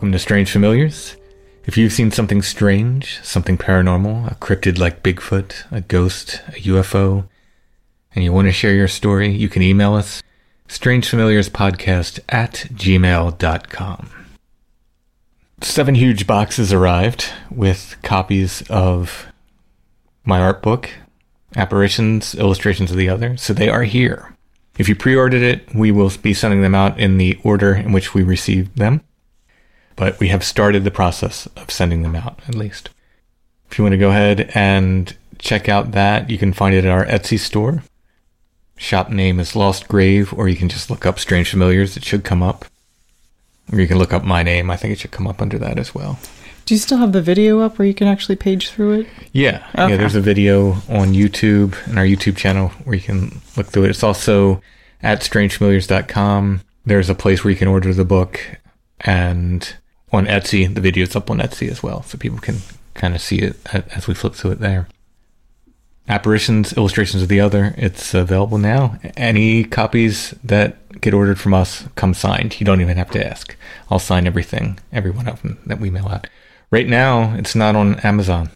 Welcome to Strange Familiars. If you've seen something strange, something paranormal, a cryptid like Bigfoot, a ghost, a UFO, and you want to share your story, you can email us strangefamiliarspodcast at gmail.com. Seven huge boxes arrived with copies of my art book, Apparitions, Illustrations of the Other, so they are here. If you pre ordered it, we will be sending them out in the order in which we received them but we have started the process of sending them out at least. If you want to go ahead and check out that, you can find it at our Etsy store. Shop name is Lost Grave, or you can just look up Strange Familiars. It should come up. Or you can look up my name. I think it should come up under that as well. Do you still have the video up where you can actually page through it? Yeah. Okay. Yeah, there's a video on YouTube and our YouTube channel where you can look through it. It's also at strangefamiliars.com. There's a place where you can order the book and on Etsy. The video's up on Etsy as well, so people can kind of see it as we flip through it there. Apparitions, illustrations of the other. It's available now. Any copies that get ordered from us come signed. You don't even have to ask. I'll sign everything, every one of them that we mail out. Right now, it's not on Amazon.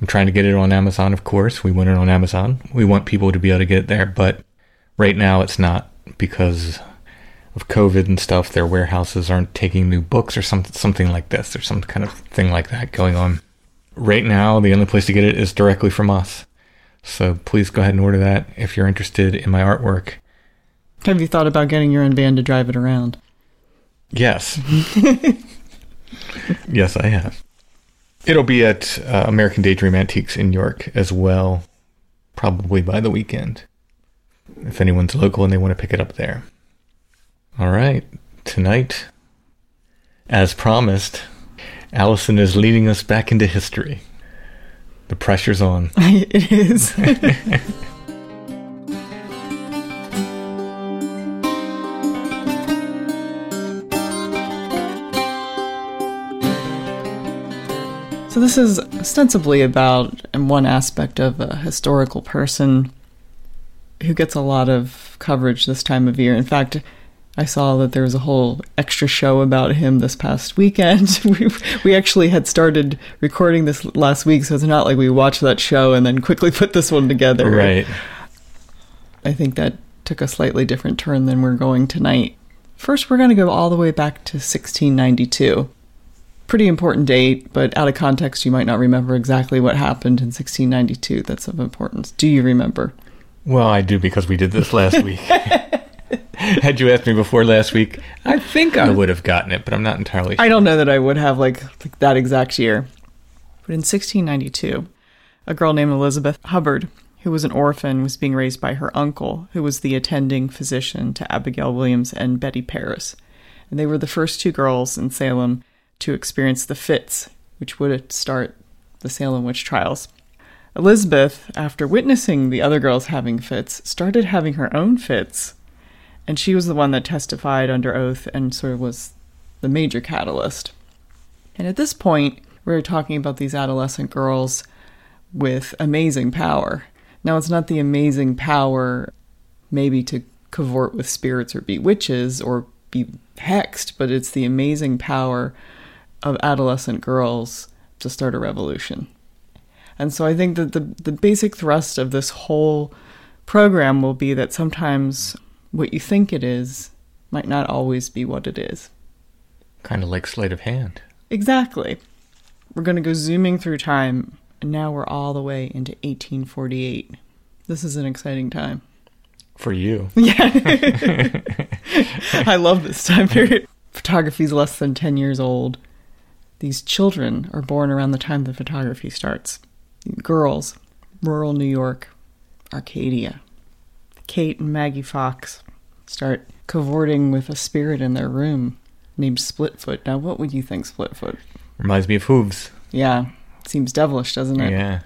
I'm trying to get it on Amazon, of course. We want it on Amazon. We want people to be able to get it there, but right now it's not because of COVID and stuff. Their warehouses aren't taking new books or something, something like this. There's some kind of thing like that going on. Right now, the only place to get it is directly from us. So please go ahead and order that if you're interested in my artwork. Have you thought about getting your own van to drive it around? Yes. yes, I have. It'll be at uh, American Daydream Antiques in York as well, probably by the weekend. If anyone's local and they want to pick it up there. All right. Tonight, as promised, Allison is leading us back into history. The pressure's on. it is. So, this is ostensibly about one aspect of a historical person who gets a lot of coverage this time of year. In fact, I saw that there was a whole extra show about him this past weekend. we, we actually had started recording this last week, so it's not like we watched that show and then quickly put this one together. Right. I think that took a slightly different turn than we're going tonight. First, we're going to go all the way back to 1692. Pretty important date, but out of context, you might not remember exactly what happened in 1692 that's of importance. Do you remember? Well, I do because we did this last week. Had you asked me before last week, I think I would have gotten it, but I'm not entirely sure. I don't know that I would have like, like that exact year. But in 1692, a girl named Elizabeth Hubbard, who was an orphan, was being raised by her uncle, who was the attending physician to Abigail Williams and Betty Paris. And they were the first two girls in Salem to experience the fits, which would start the Salem witch trials. Elizabeth, after witnessing the other girls having fits, started having her own fits and she was the one that testified under oath and sort of was the major catalyst. And at this point, we are talking about these adolescent girls with amazing power. Now, it's not the amazing power maybe to cavort with spirits or be witches or be hexed, but it's the amazing power of adolescent girls to start a revolution. And so I think that the, the basic thrust of this whole program will be that sometimes what you think it is might not always be what it is. Kind of like sleight of hand. Exactly. We're going to go zooming through time, and now we're all the way into 1848. This is an exciting time. For you. Yeah. I love this time period. Photography is less than 10 years old. These children are born around the time the photography starts. Girls, rural New York, Arcadia. Kate and Maggie Fox start cavorting with a spirit in their room named Splitfoot. Now, what would you think, Splitfoot? Reminds me of hooves. Yeah, seems devilish, doesn't it? Yeah.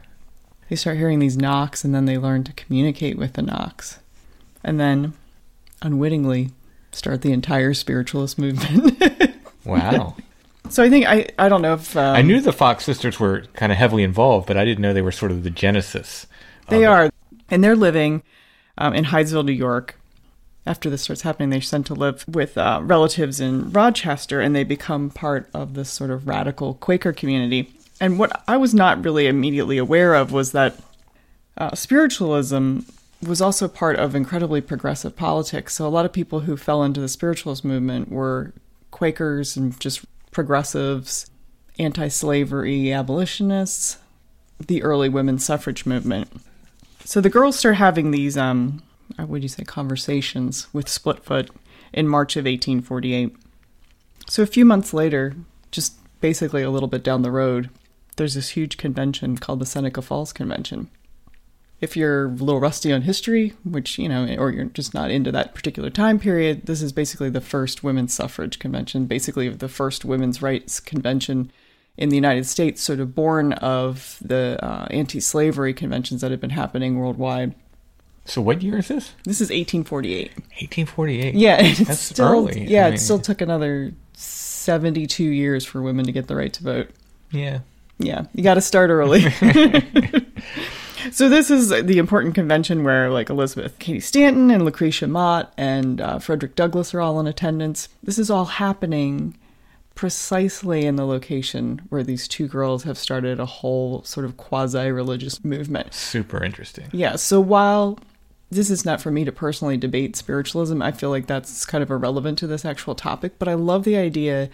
They start hearing these knocks and then they learn to communicate with the knocks. And then, unwittingly, start the entire spiritualist movement. Wow. so I think, I, I don't know if. Um, I knew the Fox sisters were kind of heavily involved, but I didn't know they were sort of the genesis. They are. And they're living um, in Hydesville, New York. After this starts happening, they're sent to live with uh, relatives in Rochester and they become part of this sort of radical Quaker community. And what I was not really immediately aware of was that uh, spiritualism was also part of incredibly progressive politics. So a lot of people who fell into the spiritualist movement were Quakers and just progressives, anti slavery abolitionists, the early women's suffrage movement. So the girls start having these, um, what would you say, conversations with Splitfoot in March of 1848. So a few months later, just basically a little bit down the road, there's this huge convention called the Seneca Falls Convention. If you're a little rusty on history, which, you know, or you're just not into that particular time period, this is basically the first women's suffrage convention, basically the first women's rights convention in the United States, sort of born of the uh, anti slavery conventions that had been happening worldwide. So what year is this? This is 1848. 1848. Yeah, it's That's still, early. Yeah, I it still took another 72 years for women to get the right to vote. Yeah. Yeah, you got to start early. so this is the important convention where like Elizabeth Cady Stanton and Lucretia Mott and uh, Frederick Douglass are all in attendance. This is all happening precisely in the location where these two girls have started a whole sort of quasi-religious movement. Super interesting. Yeah, so while this is not for me to personally debate spiritualism, I feel like that's kind of irrelevant to this actual topic, but I love the idea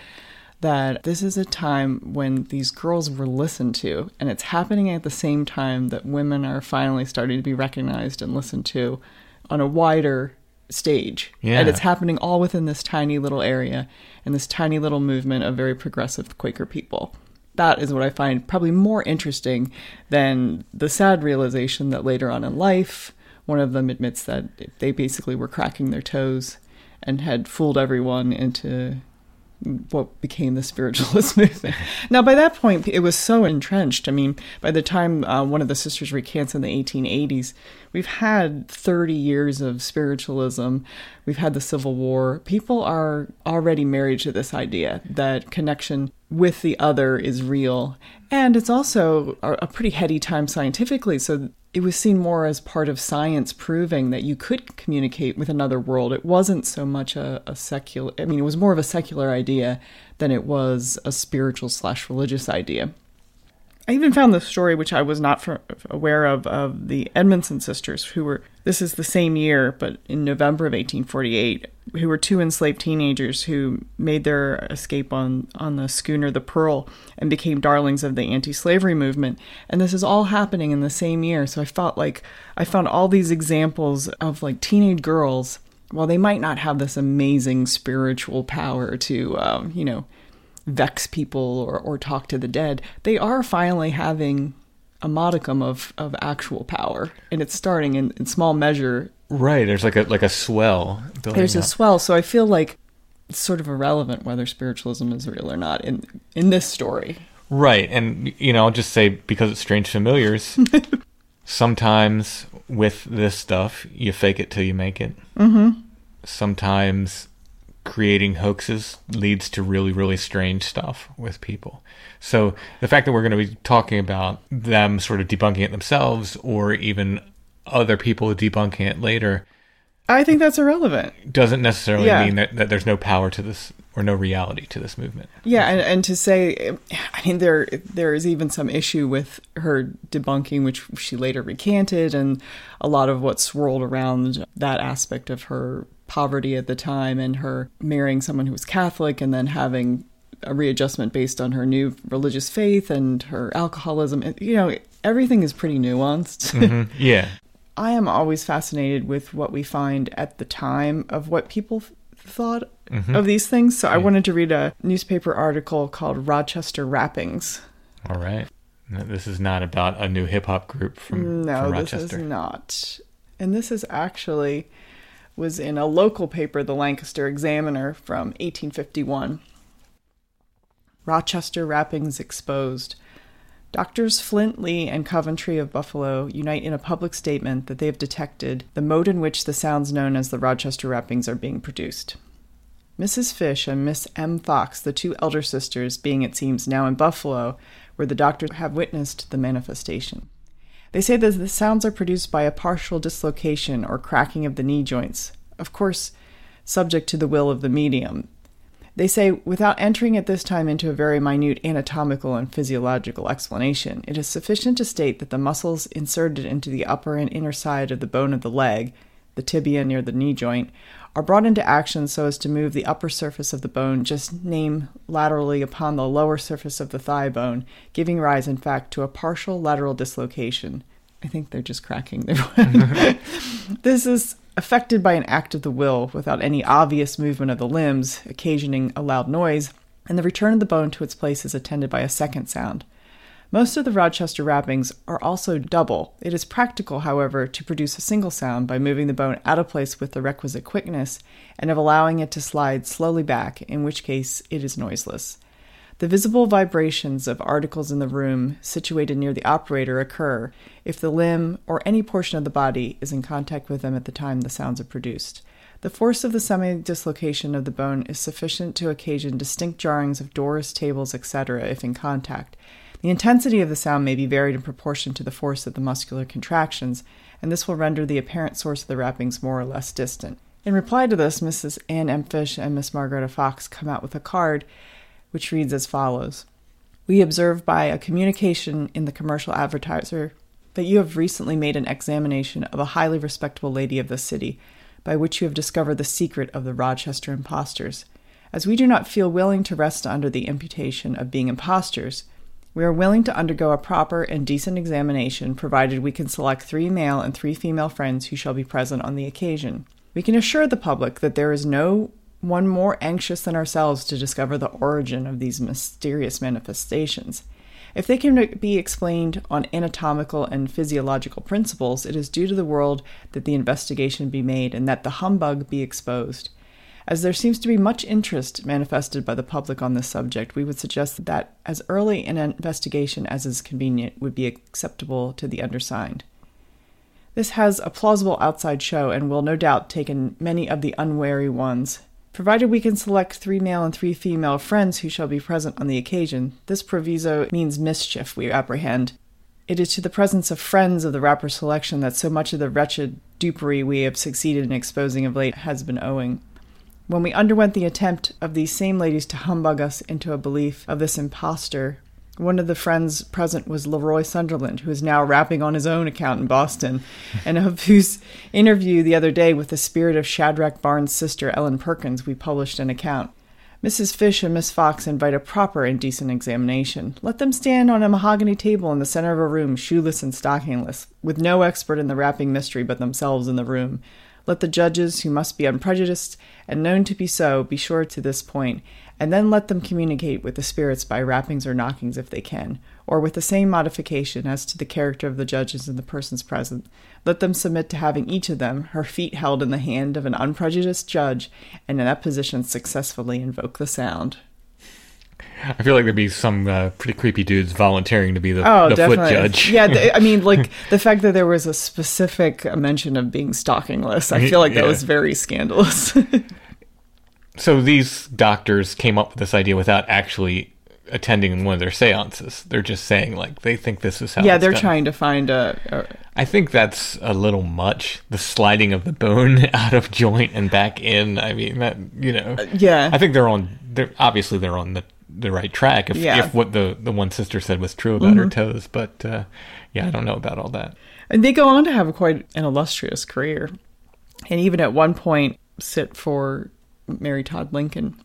that this is a time when these girls were listened to, and it's happening at the same time that women are finally starting to be recognized and listened to on a wider stage. Yeah. And it's happening all within this tiny little area and this tiny little movement of very progressive Quaker people. That is what I find probably more interesting than the sad realization that later on in life, one of them admits that they basically were cracking their toes and had fooled everyone into what became the spiritualist movement. Now, by that point, it was so entrenched. I mean, by the time uh, one of the sisters recants in the 1880s, we've had 30 years of spiritualism. We've had the Civil War. People are already married to this idea that connection with the other is real. And it's also a pretty heady time scientifically. So it was seen more as part of science proving that you could communicate with another world. It wasn't so much a, a secular, I mean, it was more of a secular idea than it was a spiritual slash religious idea. I even found the story, which I was not for, aware of, of the Edmondson sisters, who were, this is the same year, but in November of 1848, who were two enslaved teenagers who made their escape on, on the schooner the Pearl and became darlings of the anti slavery movement. And this is all happening in the same year. So I felt like I found all these examples of like teenage girls, while they might not have this amazing spiritual power to, um, you know, vex people or, or talk to the dead, they are finally having a modicum of, of actual power. And it's starting in, in small measure. Right. There's like a like a swell. There's a swell. So I feel like it's sort of irrelevant whether spiritualism is real or not in in this story. Right. And, you know, I'll just say because it's strange familiars, sometimes with this stuff, you fake it till you make it. Mm-hmm. Sometimes creating hoaxes leads to really, really strange stuff with people. So the fact that we're going to be talking about them sort of debunking it themselves or even other people debunking it later I think that's irrelevant. doesn't necessarily Yeah. mean that, that there's no power to this or no reality to this movement. Yeah, and, and to say, I mean, there there is even some issue with her debunking, which she later recanted, and a lot of what swirled around that aspect of her poverty at the time and her marrying someone who was Catholic and then having a readjustment based on her new religious faith and her alcoholism. You know, everything is pretty nuanced. Mhm. Yeah. I am always fascinated with what we find at the time of what people th- thought of these things. So I wanted to read a newspaper article called Rochester Rappings. All right. No, This is not about a new hip hop group from, No, from this Rochester. is not. And this is actually was in a local paper, the Lancaster Examiner from 1851. Rochester Rappings exposed. Doctors Flint, Lee, and Coventry of Buffalo unite in a public statement that they have detected the mode in which the sounds known as the Rochester rappings are being produced. Mrs. Fish and Miss M. Fox, the two elder sisters, being, it seems, now in Buffalo, where the doctors have witnessed the manifestation. They say that the sounds are produced by a partial dislocation or cracking of the knee joints, of course, subject to the will of the medium. They say, without entering at this time into a very minute anatomical and physiological explanation, it is sufficient to state that the muscles inserted into the upper and inner side of the bone of the leg, the tibia near the knee joint, are brought into action so as to move the upper surface of the bone just name laterally upon the lower surface of the thigh bone, giving rise, in fact, to a partial lateral dislocation. I think they're just cracking their. this is affected by an act of the will without any obvious movement of the limbs, occasioning a loud noise, and the return of the bone to its place is attended by a second sound. Most of the Rochester rappings are also double. It is practical, however, to produce a single sound by moving the bone out of place with the requisite quickness and of allowing it to slide slowly back, in which case it is noiseless. The visible vibrations of articles in the room situated near the operator occur if the limb or any portion of the body is in contact with them at the time the sounds are produced. The force of the semi dislocation of the bone is sufficient to occasion distinct jarrings of doors, tables, etc., if in contact. The intensity of the sound may be varied in proportion to the force of the muscular contractions, and this will render the apparent source of the rappings more or less distant. In reply to this, Mrs. Anne. Fish and Miss Margaretta Fox come out with a card which reads as follows We observe by a communication in the commercial advertiser that you have recently made an examination of a highly respectable lady of the city, by which you have discovered the secret of the Rochester impostors. As we do not feel willing to rest under the imputation of being impostors, we are willing to undergo a proper and decent examination, provided we can select three male and three female friends who shall be present on the occasion. We can assure the public that there is no one more anxious than ourselves to discover the origin of these mysterious manifestations. If they can be explained on anatomical and physiological principles, it is due to the world that the investigation be made and that the humbug be exposed. As there seems to be much interest manifested by the public on this subject, we would suggest that as early an investigation as is convenient would be acceptable to the undersigned. This has a plausible outside show and will no doubt take in many of the unwary ones Provided we can select three male and three female friends who shall be present on the occasion, this proviso means mischief, we apprehend. It is to the presence of friends of the rapper selection that so much of the wretched dupery we have succeeded in exposing of late has been owing. When we underwent the attempt of these same ladies to humbug us into a belief of this impostor, one of the friends present was Leroy Sunderland, who is now rapping on his own account in Boston, and of whose interview the other day with the spirit of Shadrach Barnes' sister Ellen Perkins we published an account. Mrs. Fish and Miss Fox invite a proper and decent examination. Let them stand on a mahogany table in the center of a room, shoeless and stockingless, with no expert in the rapping mystery but themselves in the room. Let the judges, who must be unprejudiced and known to be so, be sure to this point, and then let them communicate with the spirits by rappings or knockings if they can, or with the same modification as to the character of the judges and the persons present. Let them submit to having each of them her feet held in the hand of an unprejudiced judge, and in that position successfully invoke the sound. I feel like there'd be some uh, pretty creepy dudes volunteering to be the, Oh, the foot judge. Yeah, th- I mean, like the fact that there was a specific mention of being stockingless, I feel like that was very scandalous. So these doctors came up with this idea without actually attending one of their seances. They're just saying like they think this is how. yeah, they're done. trying to find a, a I think that's a little much. The sliding of the bone out of joint and back in. I mean, that you know. yeah. I think they're on. They're obviously they're on the the right track. If Yeah. Mm-hmm. if what the the one sister said was true about her toes, but uh, yeah, I don't know about all that. And they go on to have quite an illustrious career. And even at one point, sit for Mary Todd Lincoln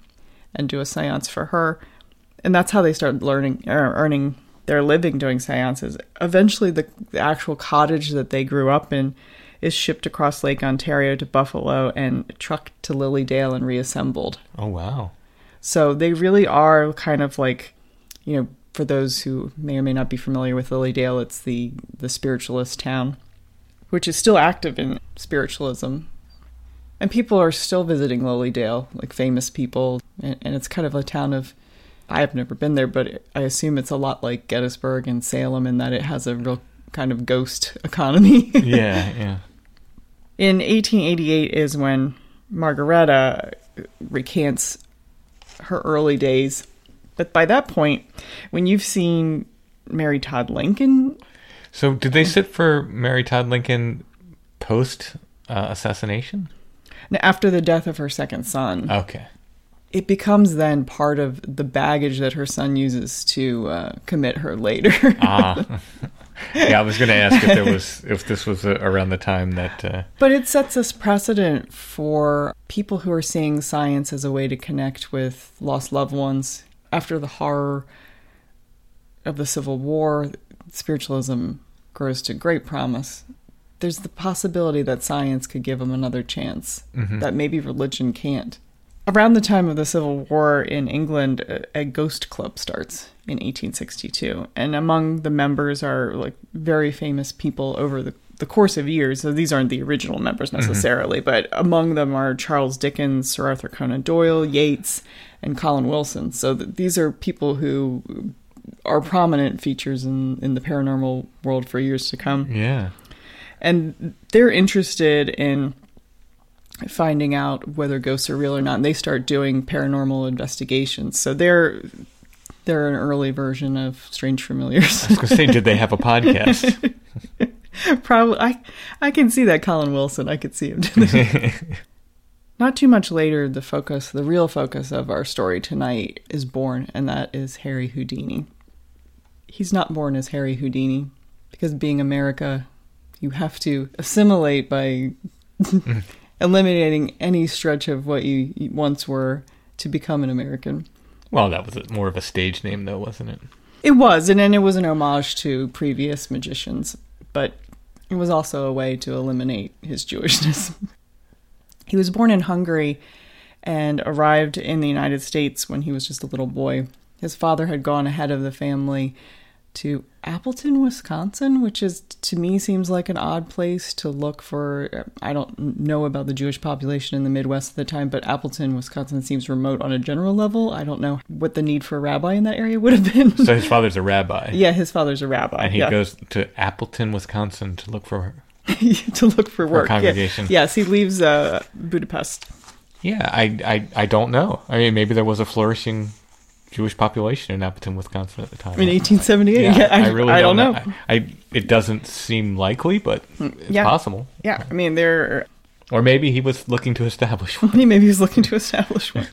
and do a seance for her. And that's how they start learning, er, earning their living doing seances. Eventually, the, the actual cottage that they grew up in is shipped across Lake Ontario to Buffalo and trucked to Lily Dale and reassembled. Oh wow. So they really are kind of like, you know, for those who may or may not be familiar with Lily Dale, it's the the spiritualist town, which is still active in spiritualism. And people are still visiting Lily Dale, like famous people, and, and it's kind of a town of I have never been there, but I assume it's a lot like Gettysburg and Salem in that it has a real kind of ghost economy. Yeah, yeah. In 1888 is when Margaretta recants her early days. But by that point, when you've seen Mary Todd Lincoln, So did they sit for Mary Todd Lincoln post uh, assassination? after the death of her second son, Okay. it becomes then part of the baggage that her son uses to uh, commit her later. Ah. yeah, I was going to ask if there was if this was uh, around the time that. Uh, But it sets this precedent for people who are seeing science as a way to connect with lost loved ones. After the horror of the Civil War, spiritualism grows to great promise. There's the possibility that science could give them another chance that maybe religion can't. Around the time of the Civil War in England, a, a ghost club starts in 1862, and among the members are like very famous people over the, the course of years. So these aren't the original members mm-hmm. necessarily, but among them are Charles Dickens, Sir Arthur Conan Doyle, Yeats, and Colin Wilson. So th- these are people who are prominent features in, in the paranormal world for years to come yeah. and they're interested in finding out whether ghosts are real or not and they start doing paranormal investigations so they're they're an early version of strange familiars. I was going to say, did they have a podcast? probably i i can see that colin wilson i could see him not too much later the focus the real focus of our story tonight is born and that is harry houdini. He's not born as harry houdini because being america you have to assimilate by eliminating any stretch of what you once were to become an american well, that was more of a stage name, though, wasn't it? it was and then it was an homage to previous magicians but it was also a way to eliminate his jewishness he was born in hungary and arrived in the united states when he was just a little boy his father had gone ahead of the family to appleton wisconsin which is to me seems like an odd place to look for i don't know about the jewish population in the midwest at the time but appleton wisconsin seems remote on a general level i don't know what the need for a rabbi in that area would have been So his father's a rabbi. yeah, his father's a rabbi. And he yeah. goes to Appleton, Wisconsin to look for to look for work. Yeah. congregation. Yes, he leaves uh, Budapest. Yeah, I, I, I don't know. I mean, maybe there was a flourishing Jewish population in Appleton, Wisconsin at the time. In 1878, Yeah, yeah, I, I really I don't, know. know. I, I it doesn't seem likely, but mm, it's yeah. possible. Yeah, I mean, there. Or maybe he was looking to establish one. Maybe he was looking to establish one.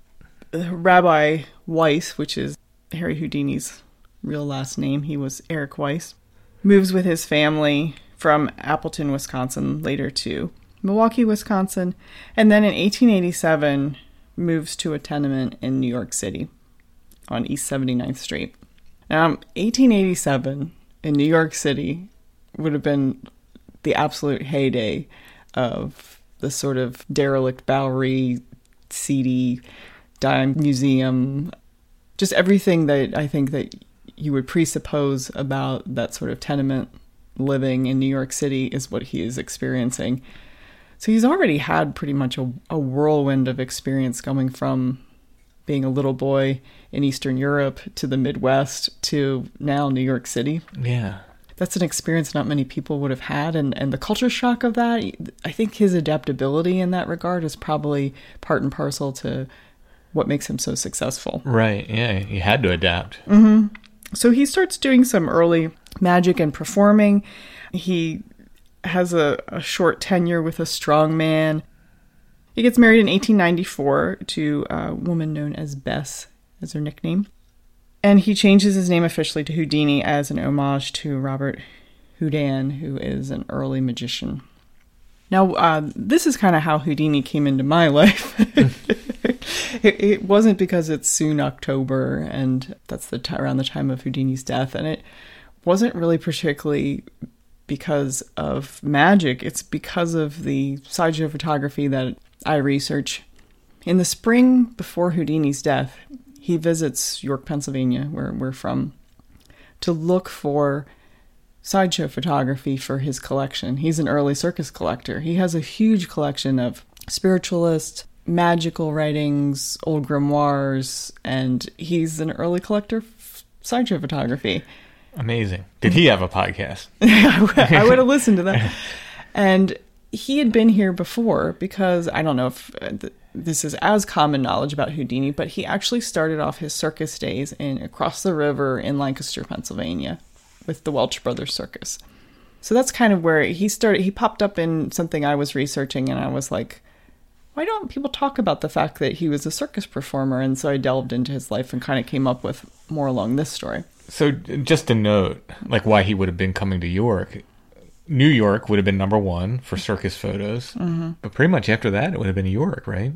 Uh, Rabbi Weiss, which is Harry Houdini's real last name, he was Eric Weiss, moves with his family from Appleton, Wisconsin, later to Milwaukee, Wisconsin, and then in 1887 moves to a tenement in New York City on East 79th Street. Um, now, 1887 in New York City would have been the absolute heyday of the sort of derelict Bowery, seedy dime museum, just everything that I think that you would presuppose about that sort of tenement living in New York City is what he is experiencing. So he's already had pretty much a, a whirlwind of experience going from being a little boy in Eastern Europe to the Midwest to now New York City Yeah. that's an experience not many people would have had and, and the culture shock of that i think his adaptability in that regard is probably part and parcel to what makes him so successful Right. Yeah. He had to adapt. Mm-hmm. so he starts doing some early magic and performing he has a, a short tenure with a strong man he gets married in 1894 to a woman known as bess as her nickname and he changes his name officially to Houdini as an homage to Robert Houdin, who is an early magician. Now, uh, this is kind of how Houdini came into my life. it, it wasn't because it's soon October, and that's the t- around the time of Houdini's death, and it wasn't really particularly because of magic. It's because of the sideshow photography that I research. In the spring before Houdini's death, he visits York, Pennsylvania, where we're from, to look for sideshow photography for his collection. He's an early circus collector. He has a huge collection of spiritualist, magical writings, old grimoires, and he's an early collector of sideshow photography. Amazing. Did he have a podcast? I would have listened to that. And he had been here before because I don't know if uh, this is as common knowledge about Houdini, but he actually started off his circus days in across the river in Lancaster, Pennsylvania, with the Welsh Brothers Circus. So that's kind of where he started. He popped up in something I was researching, and I was like, why don't people talk about the fact that he was a circus performer? And so I delved into his life and kind of came up with more along this story. So just to note, like why he would have been coming to York. New York would have been number one for circus photos, Mm-hmm. but pretty much after that, it would have been New York, right?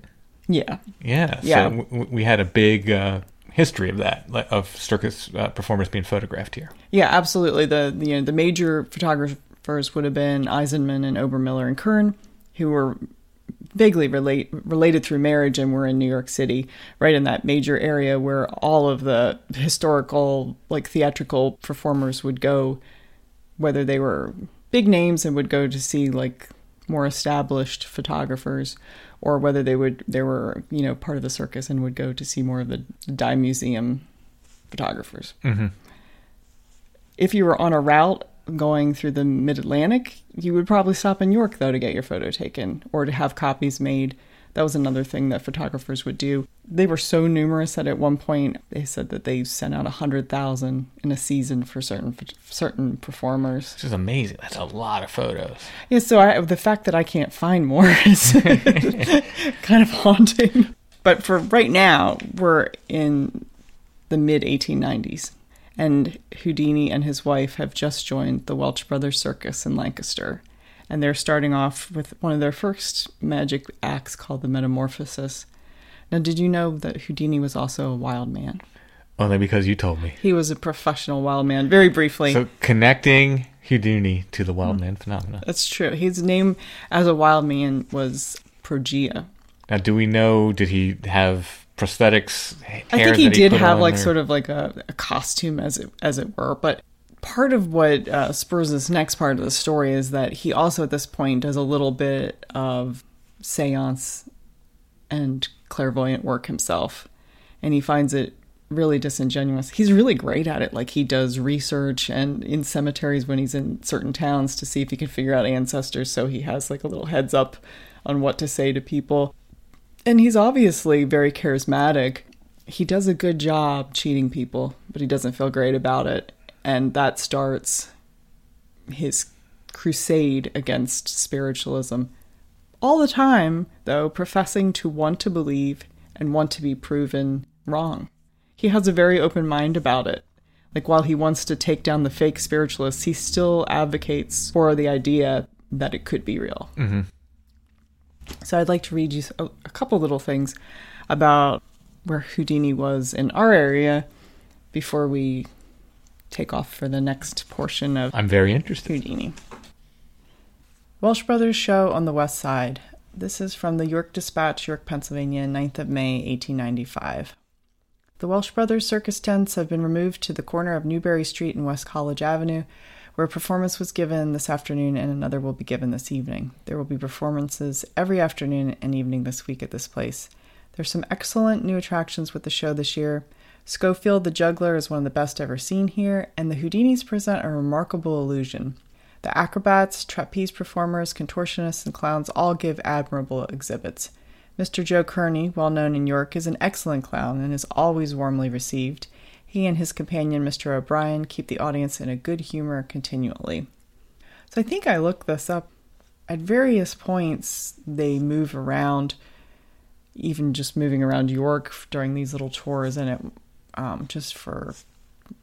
Yeah. Yeah. Yeah. So w- we had a big uh, history of that, of circus uh, performers being photographed here. Yeah, absolutely. The, the you know the major photographers would have been Eisenmann and Obermiller and Kern, who were vaguely relate related through marriage and were in New York City, right in that major area where all of the historical like theatrical performers would go, whether they were big names and would go to see like more established photographers or whether they would they were you know part of the circus and would go to see more of the dime museum photographers mm-hmm. if you were on a route going through the mid Atlantic, you would probably stop in York, though, to get your photo taken or to have copies made. That was another thing that photographers would do. They were so numerous that at one point they said that they sent out 100,000 in a season for certain certain performers. Which is amazing. That's a lot of photos. Yeah, so I, the fact that I can't find more is kind of haunting. But for right now, we're in the mid 1890s, and Houdini and his wife have just joined the Welsh Brothers Circus in Lancaster. And they're starting off with one of their first magic acts called the Metamorphosis. Now, did you know that Houdini was also a wild man? Only because you told me. He was a professional wild man, very briefly. So connecting Houdini to the wild man phenomenon. That's true. His name as a wild man was Projea. Now, do we know? Did he have prosthetics? I think he did have like sort of like a, a, costume as it as it were, but part of what uh, spurs this next part of the story is that he also at this point does a little bit of seance and clairvoyant work himself, and he finds it really disingenuous. He's really great at it. Like he does research and in cemeteries when he's in certain towns to see if he can figure out ancestors, so he has like a little heads up on what to say to people And he's obviously very charismatic. He does a good job cheating people, but he doesn't feel great about it. And that starts his crusade against spiritualism. All the time, though, professing to want to believe and want to be proven wrong. He has a very open mind about it. Like, while he wants to take down the fake spiritualists, he still advocates for the idea that it could be real. Mm-hmm. So, I'd like to read you a, a couple little things about where Houdini was in our area before we take off for the next portion of I'm very interested. Houdini. Welsh Brothers Show on the West Side. This is from the York Dispatch, York, Pennsylvania, 9th of May, 1895. The Welsh Brothers circus tents have been removed to the corner of Newbury Street and West College Avenue, where a performance was given this afternoon and another will be given this evening. There will be performances every afternoon and evening this week at this place. There's some excellent new attractions with the show this year. Schofield the Juggler is one of the best ever seen here, and the Houdinis present a remarkable illusion. The acrobats, trapeze performers, contortionists, and clowns all give admirable exhibits. Mr. Joe Kearney, well known in York, is an excellent clown and is always warmly received. He and his companion, Mr. O'Brien, keep the audience in a good humor continually. So I think I looked this up. At various points, they move around, even just moving around York during these little tours, and it um, just for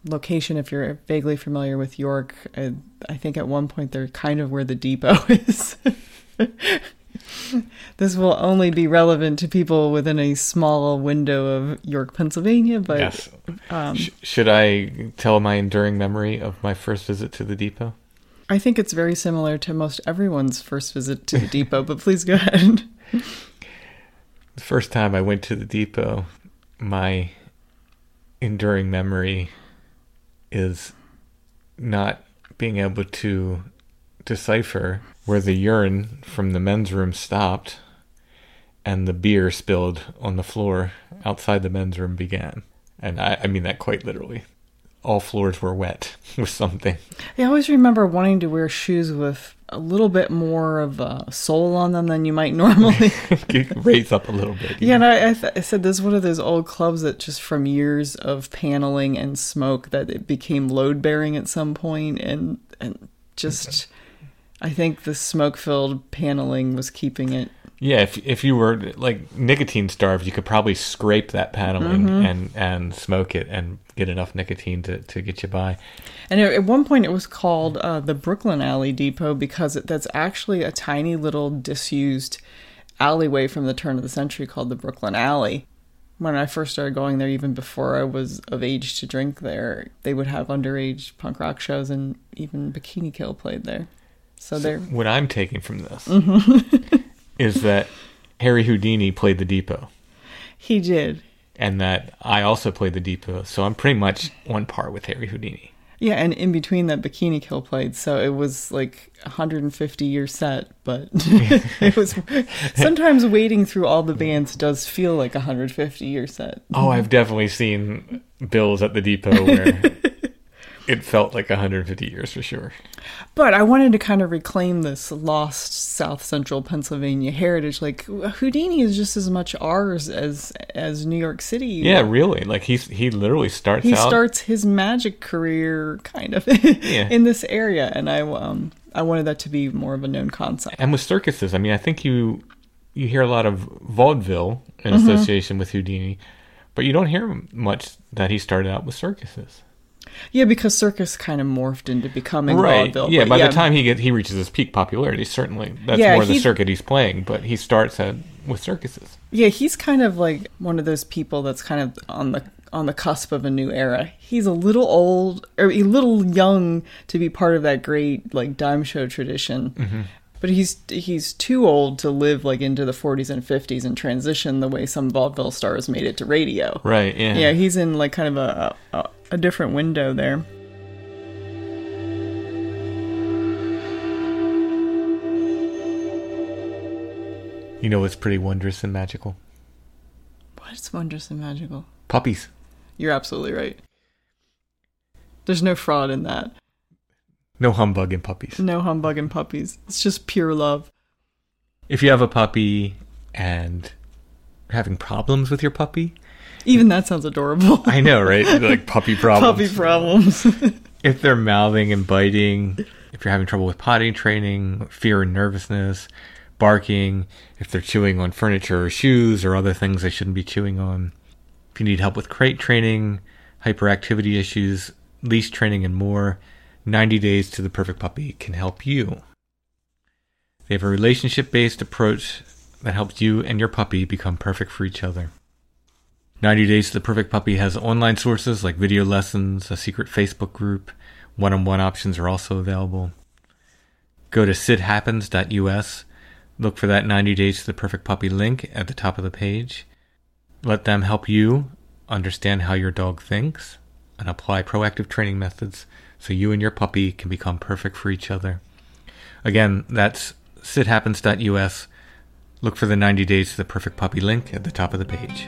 location, if you're vaguely familiar with York, I, I think at one point they're kind of where the depot is. this will only be relevant to people within a small window of York, Pennsylvania. But yes. um, Sh- should I tell my enduring memory of my first visit to the depot? I think it's very similar to most everyone's first visit to the depot. But please go ahead. The first time I went to the depot, my enduring memory is not being able to decipher where the urine from the men's room stopped and the beer spilled on the floor outside the men's room began. And I, I mean that quite literally. All floors were wet with something. I always remember wanting to wear shoes with a little bit more of a sole on them than you might normally. Raise up a little bit. Yeah, and I, I, th- I, said this is one of those old clubs that just from years of paneling and smoke that it became load bearing at some point, and and just okay. I think the smoke filled paneling was keeping it. Yeah, if if you were like nicotine starved, you could probably scrape that paneling mm-hmm. and and smoke it and get enough nicotine to, to get you by. And at one point, it was called uh, the Brooklyn Alley Depot because it, that's actually a tiny little disused alleyway from the turn of the century called the Brooklyn Alley. When I first started going there, even before I was of age to drink there, they would have underage punk rock shows, and even Bikini Kill played there. So, so there. What I'm taking from this mm-hmm. is that Harry Houdini played the Depot. He did and that I also played the depot, so I'm pretty much on par with Harry Houdini. Yeah, and in between that, Bikini Kill played, so it was like a 150 year set, but it was sometimes waiting through all the bands does feel like a 150 year set. Oh, I've definitely seen bills at the depot where it felt like 150 years for sure. But I wanted to kind of reclaim this lost South Central Pennsylvania heritage. Like Houdini is just as much ours as as New York City. Yeah, really. Like he's he literally starts. He out... starts his magic career kind of yeah. in this area, and I um I wanted that to be more of a known concept. And with circuses, I mean, I think you you hear a lot of vaudeville in mm-hmm. association with Houdini, but you don't hear much that he started out with circuses. Yeah, because circus kind of morphed into becoming right. vaudeville. Yeah, by yeah. the time he get he reaches his peak popularity, certainly that's yeah, more the circuit he's playing. But he starts at, with circuses. Yeah, he's kind of like one of those people that's kind of on the on the cusp of a new era. He's a little old or a little young to be part of that great like dime show tradition. Mm-hmm. But he's he's too old to live like into the 40s and 50s and transition the way some vaudeville stars made it to radio. Right. Yeah. Yeah. He's in like kind of a, a a different window there. You know what's pretty wondrous and magical? What's wondrous and magical? Puppies. You're absolutely right. There's no fraud in that. No humbug in puppies. No humbug in puppies. It's just pure love. If you have a puppy and you're having problems with your puppy. Even that sounds adorable. I know, right? Like puppy problems. Puppy problems. if they're mouthing and biting, if you're having trouble with potty training, fear and nervousness, barking, if they're chewing on furniture or shoes or other things they shouldn't be chewing on, if you need help with crate training, hyperactivity issues, leash training, and more, 90 Days to the Perfect Puppy can help you. They have a relationship based approach that helps you and your puppy become perfect for each other. 90 Days to the Perfect Puppy has online sources like video lessons, a secret Facebook group, one on one options are also available. Go to sithappens.us, look for that 90 Days to the Perfect Puppy link at the top of the page. Let them help you understand how your dog thinks and apply proactive training methods so you and your puppy can become perfect for each other. Again, that's sithappens.us. Look for the 90 Days to the Perfect Puppy link at the top of the page.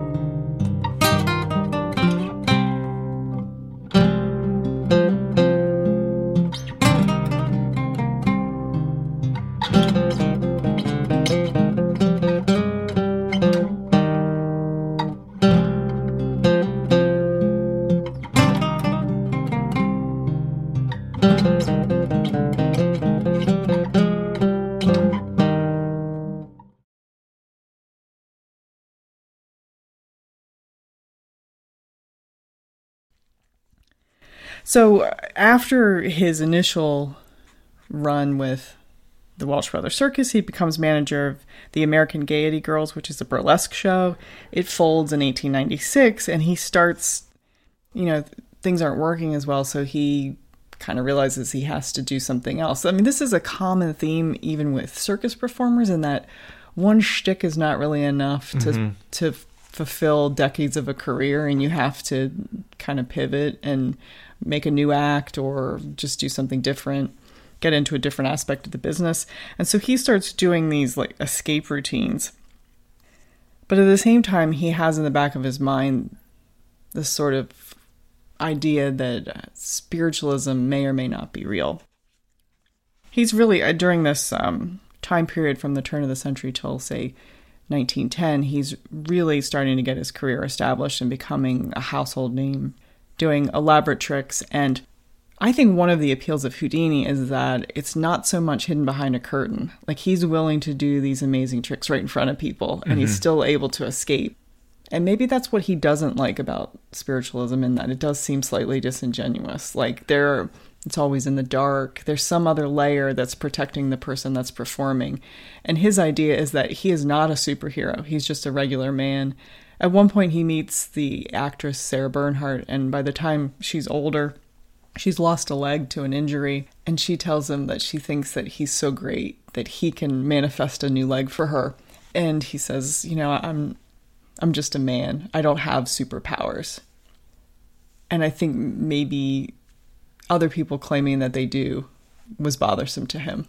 Thank you. So after his initial run with the Welsh Brothers Circus, he becomes manager of the American Gaiety Girls, which is a burlesque show. It folds in 1896, and he starts, you know, things aren't working as well, so he kind of realizes he has to do something else. I mean, this is a common theme even with circus performers, in that one shtick is not really enough to mm-hmm. to fulfill decades of a career, and you have to kind of pivot and make a new act or just do something different, get into a different aspect of the business. And so he starts doing these like escape routines. But at the same time, he has in the back of his mind this sort of idea that spiritualism may or may not be real. He's really, uh, during this um, time period from the turn of the century till, say, 1910, he's really starting to get his career established and becoming a household name doing elaborate tricks. And I think one of the appeals of Houdini is that it's not so much hidden behind a curtain. Like he's willing to do these amazing tricks right in front of people and he's mm-hmm. still able to escape. And maybe that's what he doesn't like about spiritualism in that it does seem slightly disingenuous. Like there it's always in the dark. There's some other layer that's protecting the person that's performing. And his idea is that he is not a superhero. He's just a regular man at one point, he meets the actress Sarah Bernhardt, and by the time she's older, she's lost a leg to an injury, and she tells him that she thinks that he's so great that he can manifest a new leg for her. And he says, "You know, I'm I'm just a man. I don't have superpowers." And I think maybe other people claiming that they do was bothersome to him.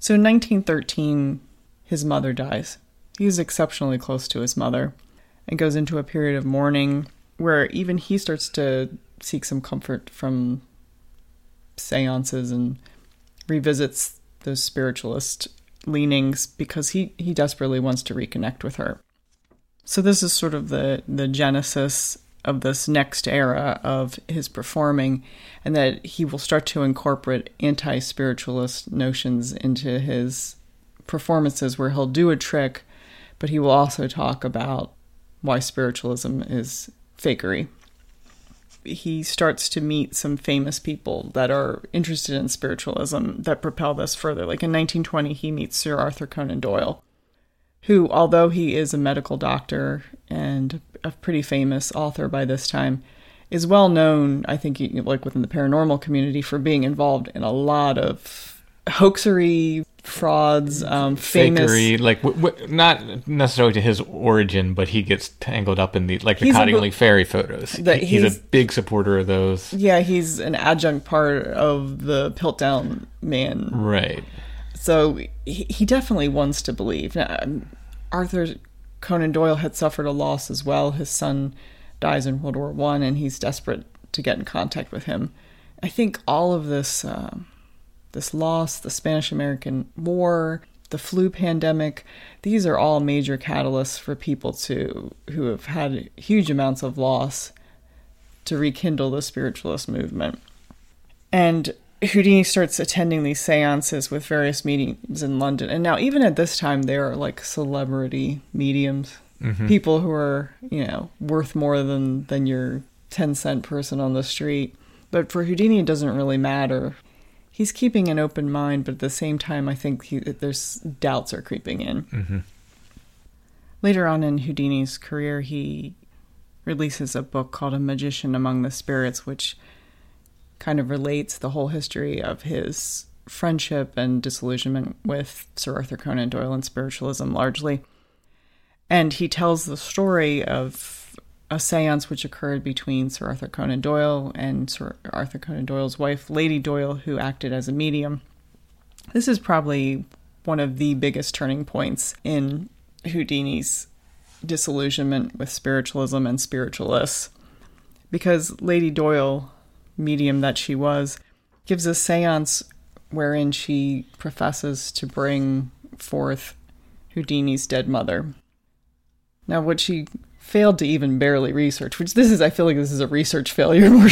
So in 1913, his mother dies. He's exceptionally close to his mother and goes into a period of mourning where even he starts to seek some comfort from seances and revisits those spiritualist leanings because he, he desperately wants to reconnect with her. So this is sort of the, the genesis of this next era of his performing, and that he will start to incorporate anti spiritualist notions into his performances where he'll do a trick but he will also talk about why spiritualism is fakery. He starts to meet some famous people that are interested in spiritualism that propel this further. Like in 1920, he meets Sir Arthur Conan Doyle, who, although he is a medical doctor and a pretty famous author by this time, is well known, I think, like within the paranormal community, for being involved in a lot of hoaxery, frauds, um, famous. Fakery, like w- w- not necessarily to his origin, but he gets tangled up in the like the He's Cottingley bo- Fairy photos. He's, he's- a big supporter of those. Yeah, he's an adjunct part of the Piltdown Man Right. So he, he definitely wants to believe. Now, um, Arthur Conan Doyle had suffered a loss as well. His son dies in World War One, and he's desperate to get in contact with him. I think all of this, um this loss, the Spanish American War, the flu pandemic, these are all major catalysts for people to who have had huge amounts of loss to rekindle the spiritualist movement. And Houdini starts attending these seances with various meetings in London. And now, even at this time, there are like celebrity mediums, mm-hmm. people who are, you know, worth more than, than your 10 cent person on the street. But for Houdini, it doesn't really matter. He's keeping an open mind, but at the same time, I think he, that there's doubts are creeping in. Mm-hmm. Later on in Houdini's career, he releases a book called A Magician Among the Spirits, which kind of relates the whole history of his friendship and disillusionment with Sir Arthur Conan Doyle and spiritualism largely. And he tells the story of a seance which occurred between Sir Arthur Conan Doyle and Sir Arthur Conan Doyle's wife, Lady Doyle, who acted as a medium. This is probably one of the biggest turning points in Houdini's disillusionment with spiritualism and spiritualists. Because Lady Doyle, medium that she was, gives a seance wherein she professes to bring forth Houdini's dead mother. Now, what she failed to even barely research, which this is, I feel like this is a research failure more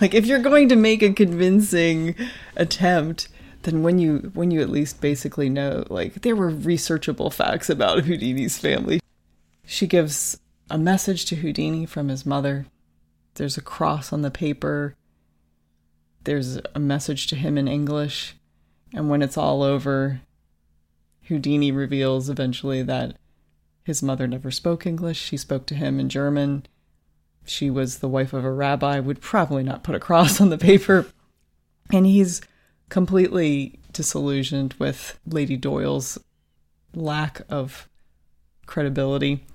like, if you're going to make a convincing attempt, then when you when you at least basically know, like, there were researchable facts about Houdini's family. She gives a message to Houdini from his mother. There's a cross on the paper. There's a message to him in English. And when it's all over, Houdini reveals eventually that his mother never spoke English. She spoke to him in German. She was the wife of a rabbi, would probably not put a cross on the paper. And he's completely disillusioned with Lady Doyle's lack of credibility.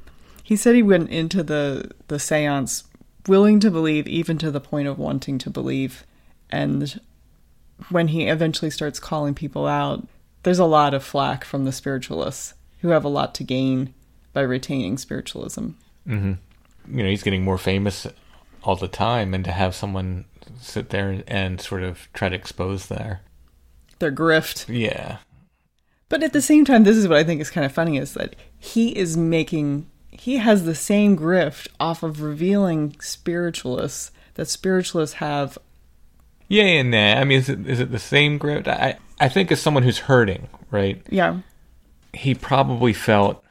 He said he went into the, the seance willing to believe, even to the point of wanting to believe. And when he eventually starts calling people out, there's a lot of flack from the spiritualists who have a lot to gain by retaining spiritualism. Mm-hmm. you know he's getting more famous all the time and to have someone sit there and sort of try to expose their Their grift. yeah But at the same time, this is what I think is kind of funny is that he is making, he has the same grift off of revealing spiritualists that spiritualists have. yeah and nah. i mean is it, is it the same grift? i i think as someone who's hurting right Yeah. he probably felt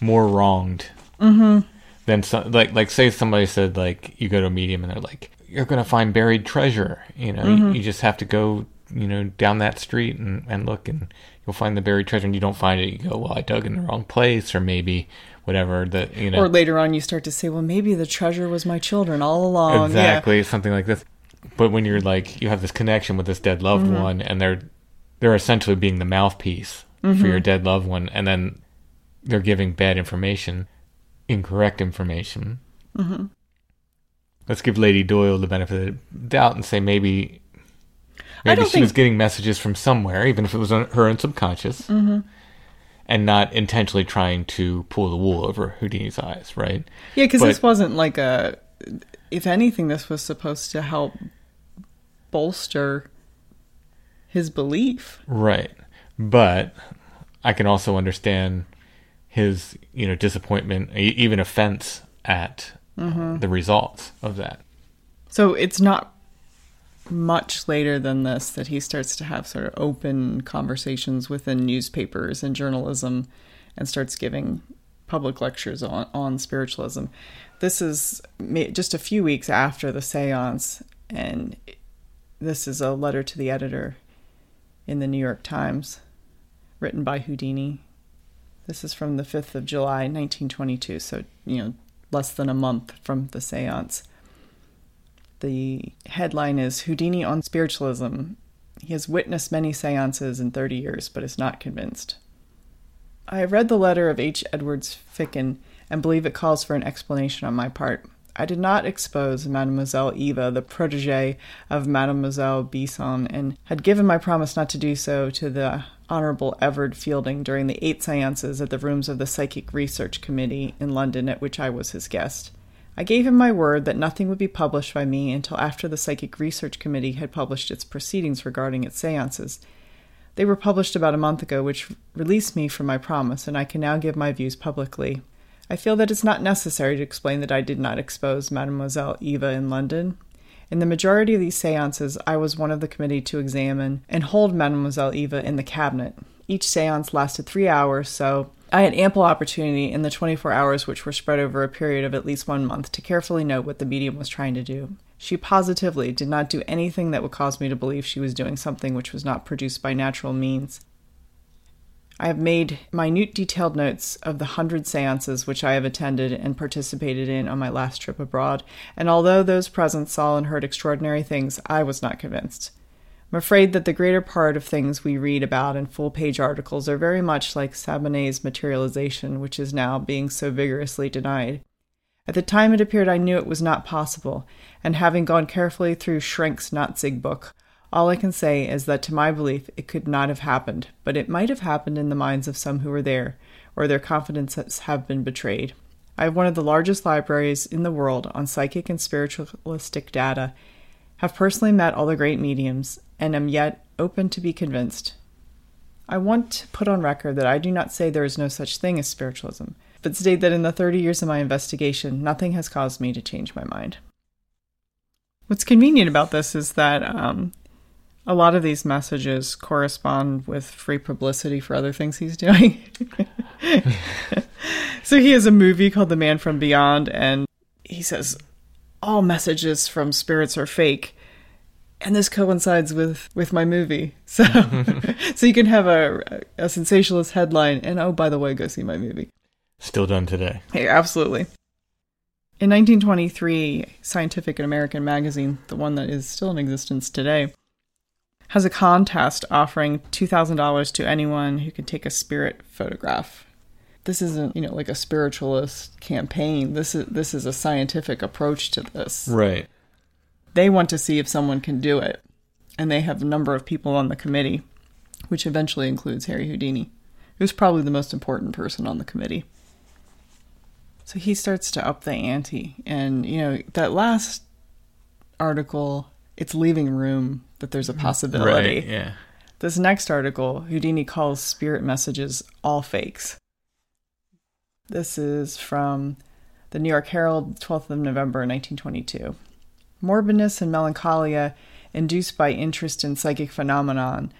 more wronged than some like like say somebody said like you go to a medium and they're like you're gonna find buried treasure you know you, you just have to go you know down that street and, and look and you'll find the buried treasure and you don't find it you go well i dug in the wrong place or maybe whatever that you know Or later on, you start to say, well, maybe the treasure was my children all along. exactly something like this but when you're like you have this connection with this dead loved Mm-hmm. one and they're they're essentially being the mouthpiece for Mm-hmm. your dead loved one and then they're giving bad information incorrect information Mm-hmm. let's give lady doyle the benefit of the doubt and say maybe maybe she was getting messages from somewhere even if it was on her own subconscious Mm-hmm. and not intentionally trying to pull the wool over houdini's eyes right Yeah, because this wasn't like a. If anything, this was supposed to help bolster his belief. Right. But I can also understand his, you know, disappointment, even offense at uh, the results of that. So it's not much later than this that he starts to have sort of open conversations within newspapers and journalism and starts giving public lectures on, on spiritualism. This is just a few weeks after the seance, and this is a letter to the editor in the New York Times written by Houdini. This is from the 5th of July, 1922, so, you know, less than a month from the seance. The headline is Houdini on Spiritualism. He has witnessed many seances in 30 years, but is not convinced. I have read the letter of H. Edwards Ficken and believe it calls for an explanation on my part. I did not expose Mademoiselle Eva, the protege of Mademoiselle Bisson, and had given my promise not to do so to the Honorable Everard Feilding during the eight seances at the rooms of the Psychic Research Committee in London at which I was his guest. I gave him my word that nothing would be published by me until after the Psychic Research Committee had published its proceedings regarding its seances. They were published about a month ago, which released me from my promise, and I can now give my views publicly. I feel that it's not necessary to explain that I did not expose Mademoiselle Eva in London. In the majority of these seances, I was one of the committee to examine and hold Mademoiselle Eva in the cabinet. Each seance lasted three hours, so I had ample opportunity in the 24 hours, which were spread over a period of at least one month, to carefully note what the medium was trying to do. She positively did not do anything that would cause me to believe she was doing something which was not produced by natural means. I have made minute detailed notes of the hundred seances which I have attended and participated in on my last trip abroad, and although those present saw and heard extraordinary things, I was not convinced. I'm afraid that the greater part of things we read about in full page articles are very much like Sabinet's materialization, which is now being so vigorously denied. At the time it appeared I knew it was not possible, and having gone carefully through Schrenck-Notzing's book, all I can say is that to my belief it could not have happened, but it might have happened in the minds of some who were there, or their confidences have been betrayed. I have one of the largest libraries in the world on psychic and spiritualistic data, have personally met all the great mediums, and am yet open to be convinced. I want to put on record that I do not say there is no such thing as spiritualism, but state that in the 30 years of my investigation, nothing has caused me to change my mind. What's convenient about this is that um, a lot of these messages correspond with free publicity for other things he's doing. so he has a movie called The Man from Beyond, and he says all messages from spirits are fake. And this coincides with, with my movie, so so you can have a, a sensationalist headline, and oh by the way, go see my movie. Still done today. Hey, absolutely. In 1923, Scientific and American magazine, the one that is still in existence today, has a contest offering $2,000 to anyone who can take a spirit photograph. This isn't, you know, like a spiritualist campaign. This is this is a scientific approach to this. Right. They want to see if someone can do it. And they have a number of people on the committee, which eventually includes Harry Houdini, who's probably the most important person on the committee. So he starts to up the ante. And, you know, that last article, it's leaving room that there's a mm-hmm. possibility. Right. Yeah. This next article, Houdini calls spirit messages all fakes. This is from the New York Herald, 12th of November, 1922. Morbidness and melancholia induced by interest in psychic phenomenon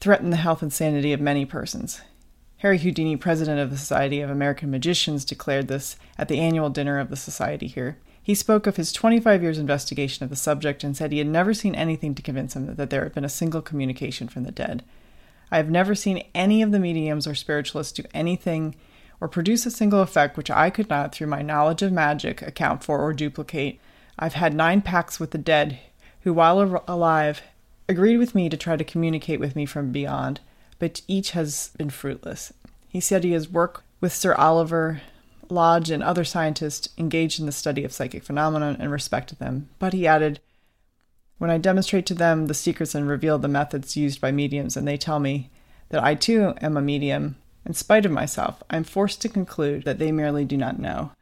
threaten the health and sanity of many persons. Harry Houdini, president of the Society of American Magicians, declared this at the annual dinner of the society here. He spoke of his 25 years investigation of the subject and said he had never seen anything to convince him that there had been a single communication from the dead. I have never seen any of the mediums or spiritualists do anything or produce a single effect which I could not, through my knowledge of magic, account for or duplicate. I've had nine pacts with the dead, who, while alive, agreed with me to try to communicate with me from beyond, but each has been fruitless. He said he has worked with Sir Oliver Lodge and other scientists engaged in the study of psychic phenomena and respected them. But he added, When I demonstrate to them the secrets and reveal the methods used by mediums, and they tell me that I too am a medium, in spite of myself, I am forced to conclude that they merely do not know.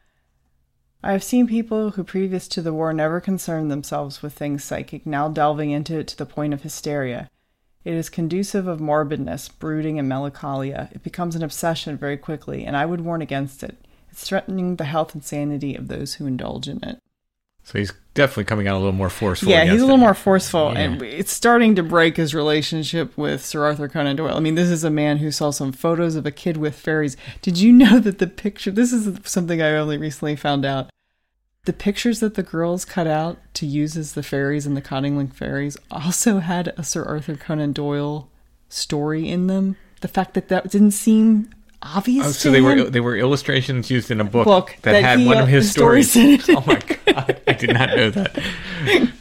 I have seen people who, previous to the war, never concerned themselves with things psychic, now delving into it to the point of hysteria. It is conducive of morbidness, brooding, and melancholia. It becomes an obsession very quickly, and I would warn against it. It's threatening the health and sanity of those who indulge in it. So he's definitely coming out a little more forceful. Yeah, he's a little it. more forceful, Yeah. and it's starting to break his relationship with Sir Arthur Conan Doyle. I mean, this is a man who saw some photos of a kid with fairies. Did you know that the picture? This is something I only recently found out. The pictures that the girls cut out to use as the fairies and the Cottingley fairies also had a Sir Arthur Conan Doyle story in them. The fact that that didn't seem obvious Oh, so they were they were illustrations used in a book, Book that, that had he, one uh, of his stories stories. in it. oh my god, I did not know that.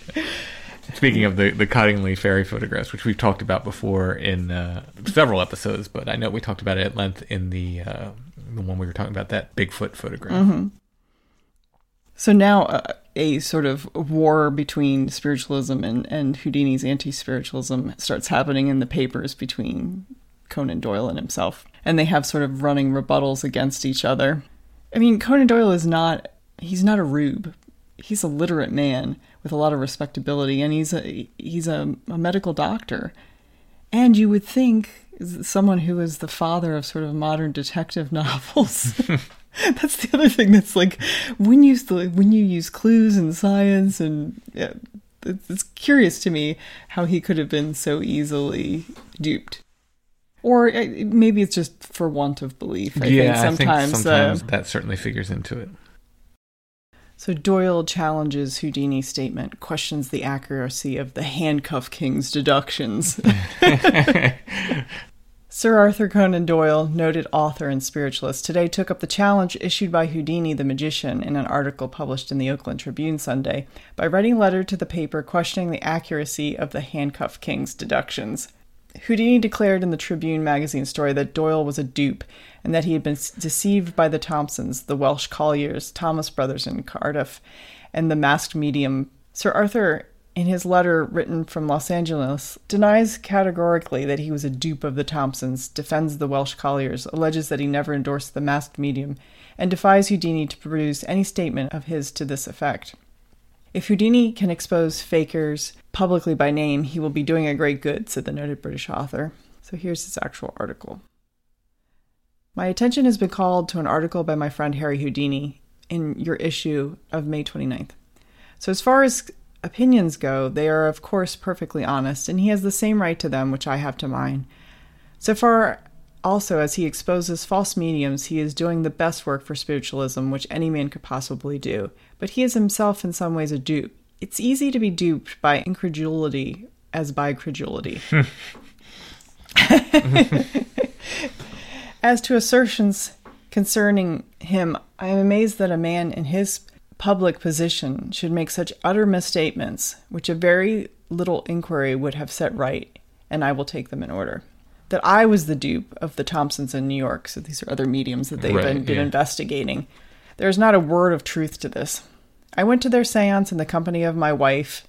Speaking of the the Cottingley Fairy photographs, which we've talked about before in uh, several episodes, but I know we talked about it at length in the uh, the one we were talking about that Bigfoot photograph. Mm-hmm. So now uh, a sort of war between spiritualism and, and Houdini's anti-spiritualism starts happening in the papers between Conan Doyle and himself. And they have sort of running rebuttals against each other. I mean, Conan Doyle is not, he's not a rube. He's a literate man with a lot of respectability and he's a, he's a, a medical doctor. And you would think someone who is the father of sort of modern detective novels. that's the other thing that's like when you when you use clues and science and yeah, it's it's curious to me how he could have been so easily duped. Or uh, maybe it's just for want of belief. I yeah, think sometimes. I think sometimes uh, that certainly figures into it. So Doyle challenges Houdini's statement, questions the accuracy of the handcuff king's deductions. Sir Arthur Conan Doyle, noted author and spiritualist, today took up the challenge issued by Houdini the magician in an article published in the Oakland Tribune Sunday by writing a letter to the paper questioning the accuracy of the handcuff king's deductions. Houdini declared in the Tribune magazine story that Doyle was a dupe and that he had been deceived by the Thompsons, the Welsh colliers, Thomas brothers in Cardiff, and the masked medium. Sir Arthur, in his letter written from Los Angeles, denies categorically that he was a dupe of the Thompsons, defends the Welsh colliers, alleges that he never endorsed the masked medium, and defies Houdini to produce any statement of his to this effect. If Houdini can expose fakers publicly by name, he will be doing a great good, said the noted British author. So here's his actual article. My attention has been called to an article by my friend Harry Houdini in your issue of May 29th. So, as far as opinions go, they are, of course, perfectly honest, and he has the same right to them which I have to mine. So far, also, as he exposes false mediums, he is doing the best work for spiritualism which any man could possibly do. But he is himself, in some ways, a dupe. It's easy to be duped by incredulity as by credulity. As to assertions concerning him, I am amazed that a man in his public position should make such utter misstatements, which a very little inquiry would have set right, and I will take them in order. That I was the dupe of the Thompsons in New York, so these are other mediums that they've Right, been, been yeah. investigating. There is not a word of truth to this. I went to their seance in the company of my wife,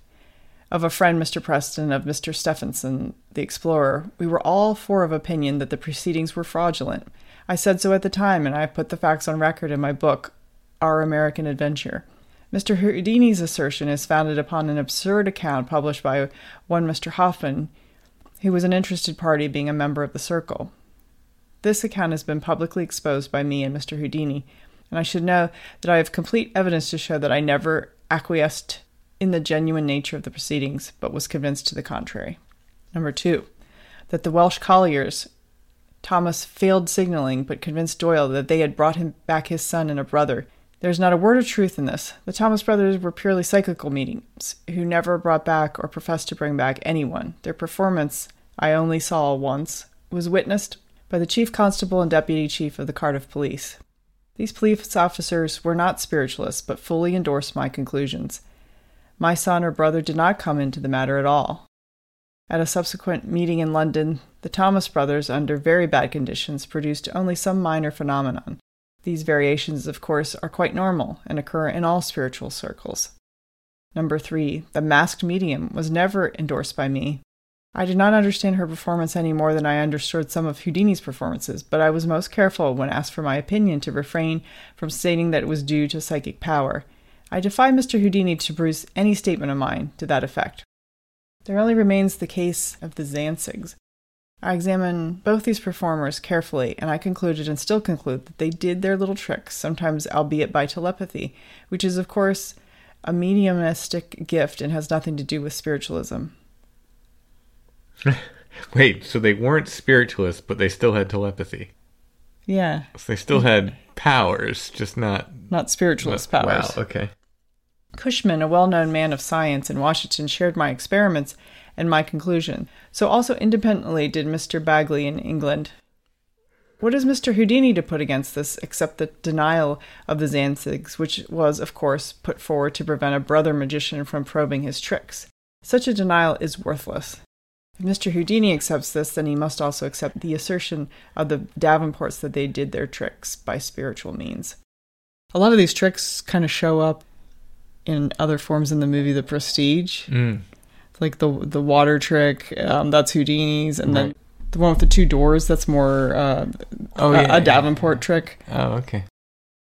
of a friend, Mr. Preston, of Mr. Stefansson, the explorer. We were all four of opinion that the proceedings were fraudulent. I said so at the time, and I put the facts on record in my book, Our American Adventure. Mr. Houdini's assertion is founded upon an absurd account published by one Mr. Hoffman, who was an interested party being a member of the circle. This account has been publicly exposed by me and Mr. Houdini, and I should know that I have complete evidence to show that I never acquiesced in the genuine nature of the proceedings, but was convinced to the contrary. Number two, that the Welsh colliers, Thomas failed signaling, but convinced Doyle that they had brought him back his son and a brother. There is not a word of truth in this. The Thomas brothers were purely psychical mediums who never brought back or professed to bring back anyone. Their performance, I only saw once, was witnessed by the chief constable and deputy chief of the Cardiff police. These police officers were not spiritualists, but fully endorsed my conclusions. My son or brother did not come into the matter at all. At a subsequent meeting in London, the Thomas brothers, under very bad conditions, produced only some minor phenomenon. These variations, of course, are quite normal and occur in all spiritual circles. Number three, the masked medium was never endorsed by me. I did not understand her performance any more than I understood some of Houdini's performances, but I was most careful when asked for my opinion to refrain from stating that it was due to psychic power. I defy Mr. Houdini to produce any statement of mine to that effect. There only remains the case of the Zancigs. I examined both these performers carefully, and I concluded and still conclude that they did their little tricks, sometimes albeit by telepathy, which is, of course, a mediumistic gift and has nothing to do with spiritualism. Wait, so they weren't spiritualists, but they still had telepathy. Yeah, So they still had powers, just not not spiritualist powers. Wow. Okay. Cushman, a well known man of science in Washington, shared my experiments and my conclusion. So also independently did Mr. Bagley in England. What is Mr. Houdini to put against this except the denial of the Zancigs, which was, of course, put forward to prevent a brother magician from probing his tricks? Such a denial is worthless. If Mr. Houdini accepts this, then he must also accept the assertion of the Davenports that they did their tricks by spiritual means. A lot of these tricks kind of show up in other forms in the movie The Prestige. Mm. Like the the water trick, um, that's Houdini's, and then the one with the two doors, that's more uh, Oh, a, yeah, a yeah. Davenport trick. Oh, okay.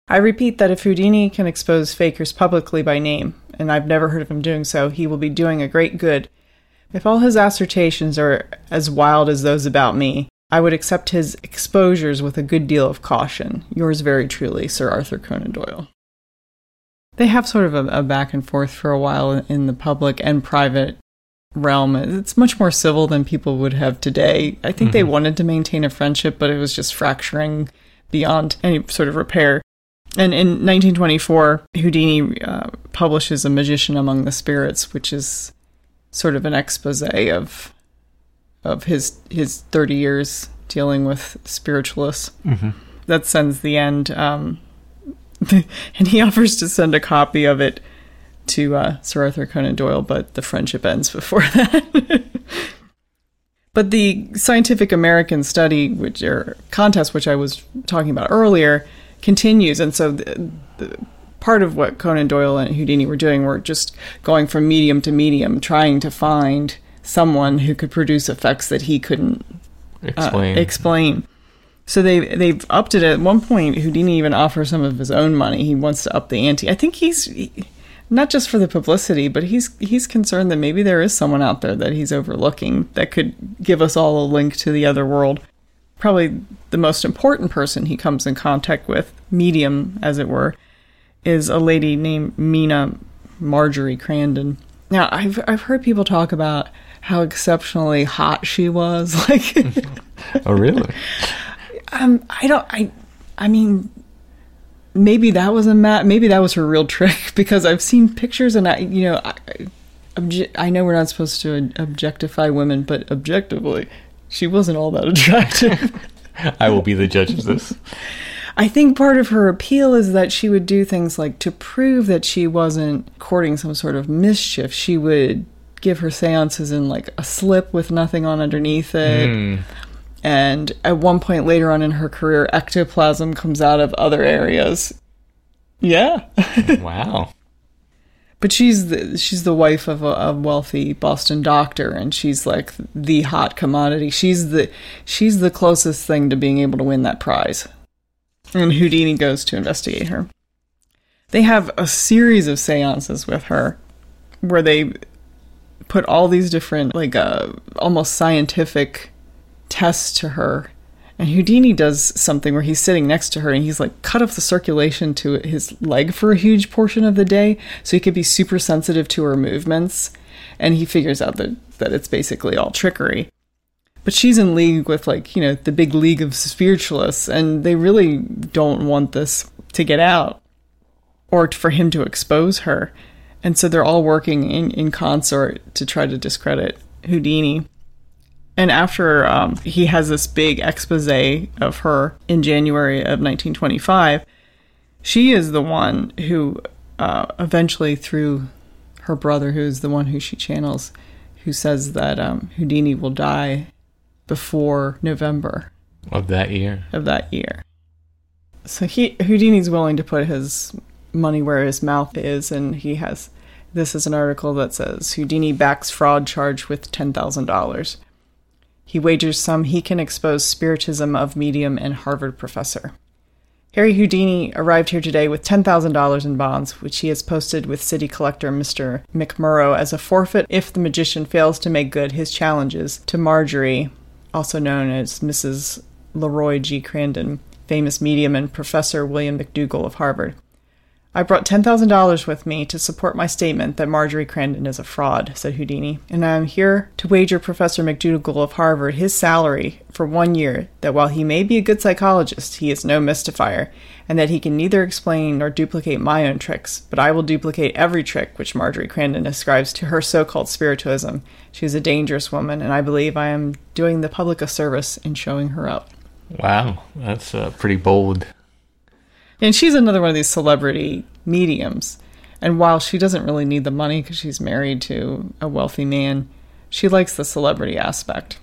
I repeat that if Houdini can expose fakers publicly by name, and I've never heard of him doing so, he will be doing a great good. If all his assertions are as wild as those about me, I would accept his exposures with a good deal of caution. Yours very truly, Sir Arthur Conan Doyle. They have sort of a, a back and forth for a while in the public and private realm. It's much more civil than people would have today. I think they wanted to maintain a friendship, but it was just fracturing beyond any sort of repair. And in 1924, Houdini uh, publishes A Magician Among the Spirits, which is sort of an expose of of his his 30 years dealing with spiritualists. That sends the end. Um, and he offers to send a copy of it to uh, Sir Arthur Conan Doyle, but the friendship ends before that. but the Scientific American study, which or contest, which I was talking about earlier, continues, and so the, the part of what Conan Doyle and Houdini were doing were just going from medium to medium, trying to find someone who could produce effects that he couldn't uh, Explain. explain. So they they've upped it at one point. Houdini even offers some of his own money. He wants to up the ante. I think he's he- not just for the publicity, but he's he's concerned that maybe there is someone out there that he's overlooking that could give us all a link to the other world. Probably the most important person he comes in contact with, medium as it were, is a lady named Mina Marjorie Crandon. Now I've I've heard people talk about how exceptionally hot she was. Like oh, really? um, I don't. I. I mean, maybe that was a mat. Maybe that was her real trick because I've seen pictures and I, you know, I, obje- I know we're not supposed to objectify women, but objectively, she wasn't all that attractive. I will be the judge of this. I think part of her appeal is that she would do things like to prove that she wasn't courting some sort of mischief. She would give her seances in like a slip with nothing on underneath it. Hmm. And at one point later on in her career, ectoplasm comes out of other areas. Yeah. Wow. But she's the, she's the wife of a, a wealthy Boston doctor, and she's like the hot commodity. She's the she's the closest thing to being able to win that prize. And Houdini goes to investigate her. They have a series of seances with her, where they put all these different like uh, almost scientific tests to her. And Houdini does something where he's sitting next to her and he's like cut off the circulation to his leg for a huge portion of the day so he could be super sensitive to her movements. And he figures out that, that it's basically all trickery. But she's in league with like, you know, the big league of spiritualists and they really don't want this to get out or for him to expose her. And so they're all working in, in concert to try to discredit Houdini. And after um, he has this big expose of her in January of 1925, she is the one who uh, eventually, through her brother, who is the one who she channels, who says that um, Houdini will die before November Of that year. of that year. So he Houdini's willing to put his money where his mouth is, and he has. This is an article that says Houdini backs fraud charge with ten thousand dollars. He wagers some he can expose spiritism of medium and Harvard professor. Harry Houdini arrived here today with $10,000 in bonds, which he has posted with city collector Mr. McMurrow as a forfeit if the magician fails to make good his challenges to Marjorie, also known as Mrs. Leroy G. Crandon, famous medium and Professor William McDougall of Harvard. I brought $10,000 with me to support my statement that Marjorie Crandon is a fraud, said Houdini, and I am here to wager Professor McDougall of Harvard his salary for one year that while he may be a good psychologist, he is no mystifier, and that he can neither explain nor duplicate my own tricks, but I will duplicate every trick which Marjorie Crandon ascribes to her so called spiritualism. She is a dangerous woman, and I believe I am doing the public a service in showing her up. Wow, that's uh, pretty bold. And she's another one of these celebrity mediums. And while she doesn't really need the money because she's married to a wealthy man, she likes the celebrity aspect.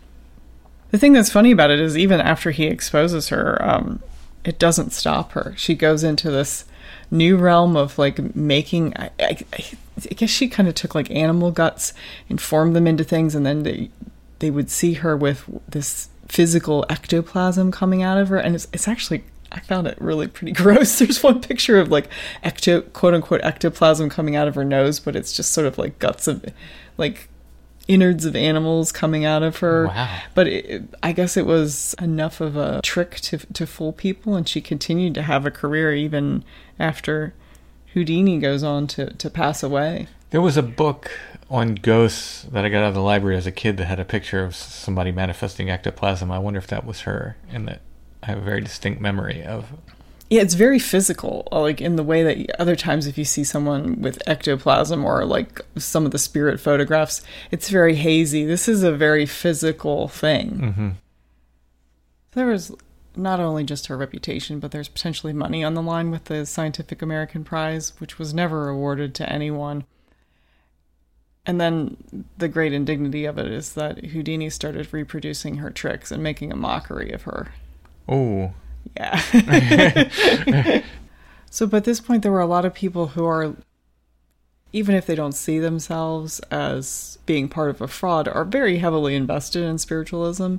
The thing that's funny about it is, even after he exposes her, um, it doesn't stop her. She goes into this new realm of like making. I, I, I guess she kind of took like animal guts and formed them into things, and then they they would see her with this physical ectoplasm coming out of her, and it's it's actually I found it really pretty gross. There's one picture of like ecto quote unquote ectoplasm coming out of her nose, but it's just sort of like guts of like innards of animals coming out of her. Wow. But it, I guess it was enough of a trick to to fool people, and she continued to have a career even after Houdini goes on to to pass away. There was a book on ghosts that I got out of the library as a kid that had a picture of somebody manifesting ectoplasm. I wonder if that was her, and that I have a very distinct memory of. Yeah, it's very physical, like in the way that other times if you see someone with ectoplasm or like some of the spirit photographs, it's very hazy. This is a very physical thing. Mm-hmm. There was not only just her reputation, but there's potentially money on the line with the Scientific American Prize, which was never awarded to anyone. And then the great indignity of it is that Houdini started reproducing her tricks and making a mockery of her. Oh, Yeah. so, but at this point, there were a lot of people who are, even if they don't see themselves as being part of a fraud, are very heavily invested in spiritualism,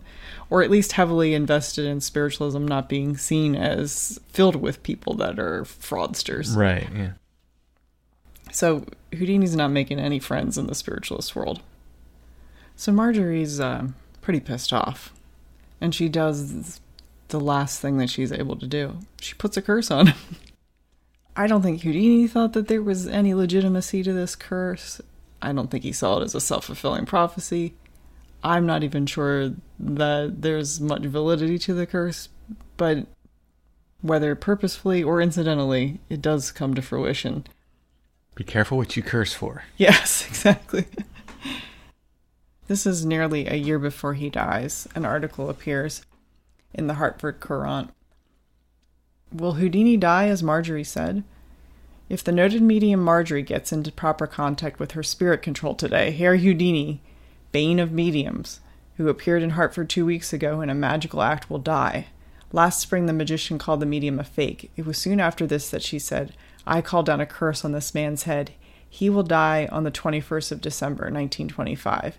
or at least heavily invested in spiritualism not being seen as filled with people that are fraudsters. right. Yeah. So Houdini's not making any friends in the spiritualist world. So Marjorie's uh, pretty pissed off, and she does the last thing that she's able to do. She puts a curse on him. I don't think Houdini thought that there was any legitimacy to this curse. I don't think he saw it as a self fulfilling prophecy. I'm not even sure that there's much validity to the curse, but whether purposefully or incidentally, it does come to fruition. Be careful what you curse for. Yes, exactly. this is nearly a year before he dies. An article appears in the Hartford Courant. Will Houdini die, as Marjorie said? If the noted medium Marjorie gets into proper contact with her spirit control today, Herr Houdini, bane of mediums, who appeared in Hartford two weeks ago in a magical act, will die. Last spring, the magician called the medium a fake. It was soon after this that she said, I call down a curse on this man's head. He will die on the 21st of December, 1925.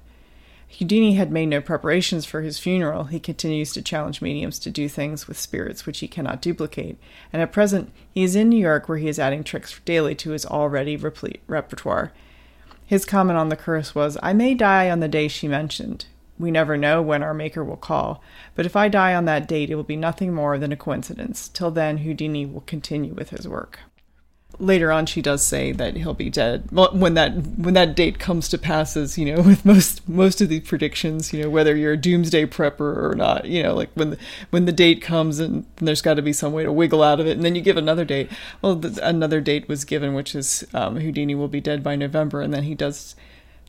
Houdini had made no preparations for his funeral. He continues to challenge mediums to do things with spirits which he cannot duplicate. And at present, he is in New York where he is adding tricks daily to his already replete repertoire. His comment on the curse was, I may die on the day she mentioned. We never know when our Maker will call, but if I die on that date, it will be nothing more than a coincidence. Till then, Houdini will continue with his work. Later on, she does say that he'll be dead. When that when that date comes to pass, as you know, with most most of these predictions, you know, whether you're a doomsday prepper or not, you know, like when the, when the date comes and there's got to be some way to wiggle out of it, and then you give another date. Well, the, another date was given, which is um, Houdini will be dead by November, and then he does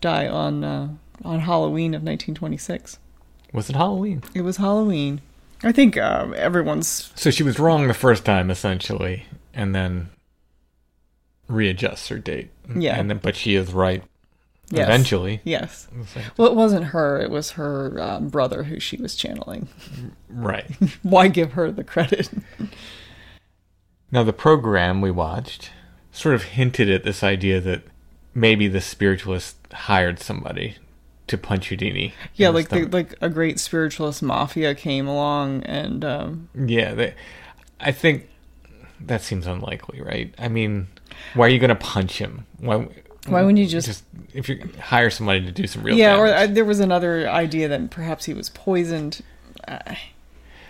die on uh, on Halloween of 1926. Was it Halloween? It was Halloween. I think um, everyone's So she was wrong the first time, essentially, and then readjusts her date. Yeah. And then, but she is right Yes. eventually. yes. Well, it wasn't her. It was her um, brother who she was channeling. Right. Why give her the credit? Now, the program we watched sort of hinted at this idea that maybe the spiritualist hired somebody to punch Houdini. yeah, like the, like a great spiritualist mafia came along and um, Yeah, they, I think that seems unlikely, right? I mean, why are you going to punch him? Why? Why wouldn't you just- if you hire somebody to do some real yeah, or uh, there was another idea that perhaps he was poisoned. Uh,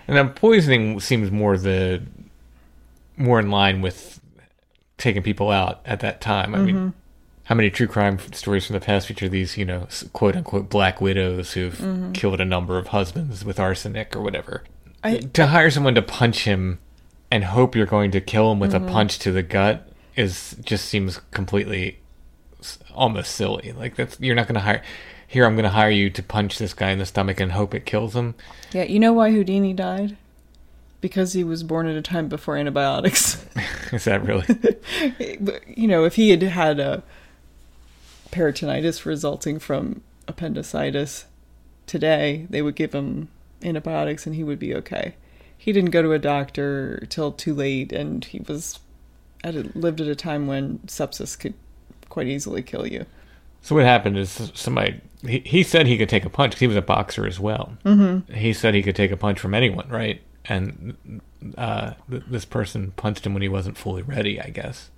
and then poisoning seems more the more in line with taking people out at that time. I Mm-hmm. mean, how many true crime stories from the past feature these, you know, quote unquote black widows who've Mm-hmm. killed a number of husbands with arsenic or whatever? I- to hire someone to punch him and hope you're going to kill him with Mm-hmm. a punch to the gut is just seems completely almost silly. Like that's you're not going to hire. Here, I'm going to hire you to punch this guy in the stomach and hope it kills him. yeah, you know why Houdini died? because he was born at a time before antibiotics. Is that really? But, you know, if he had had a peritonitis resulting from appendicitis today, they would give him antibiotics and he would be okay. He didn't go to a doctor till too late, and he was at a, lived at a time when sepsis could quite easily kill you. So what happened is somebody he, he said he could take a punch 'cause he was a boxer as well. Mm-hmm. He said he could take a punch from anyone, right? And uh, th- this person punched him when he wasn't fully ready, I guess.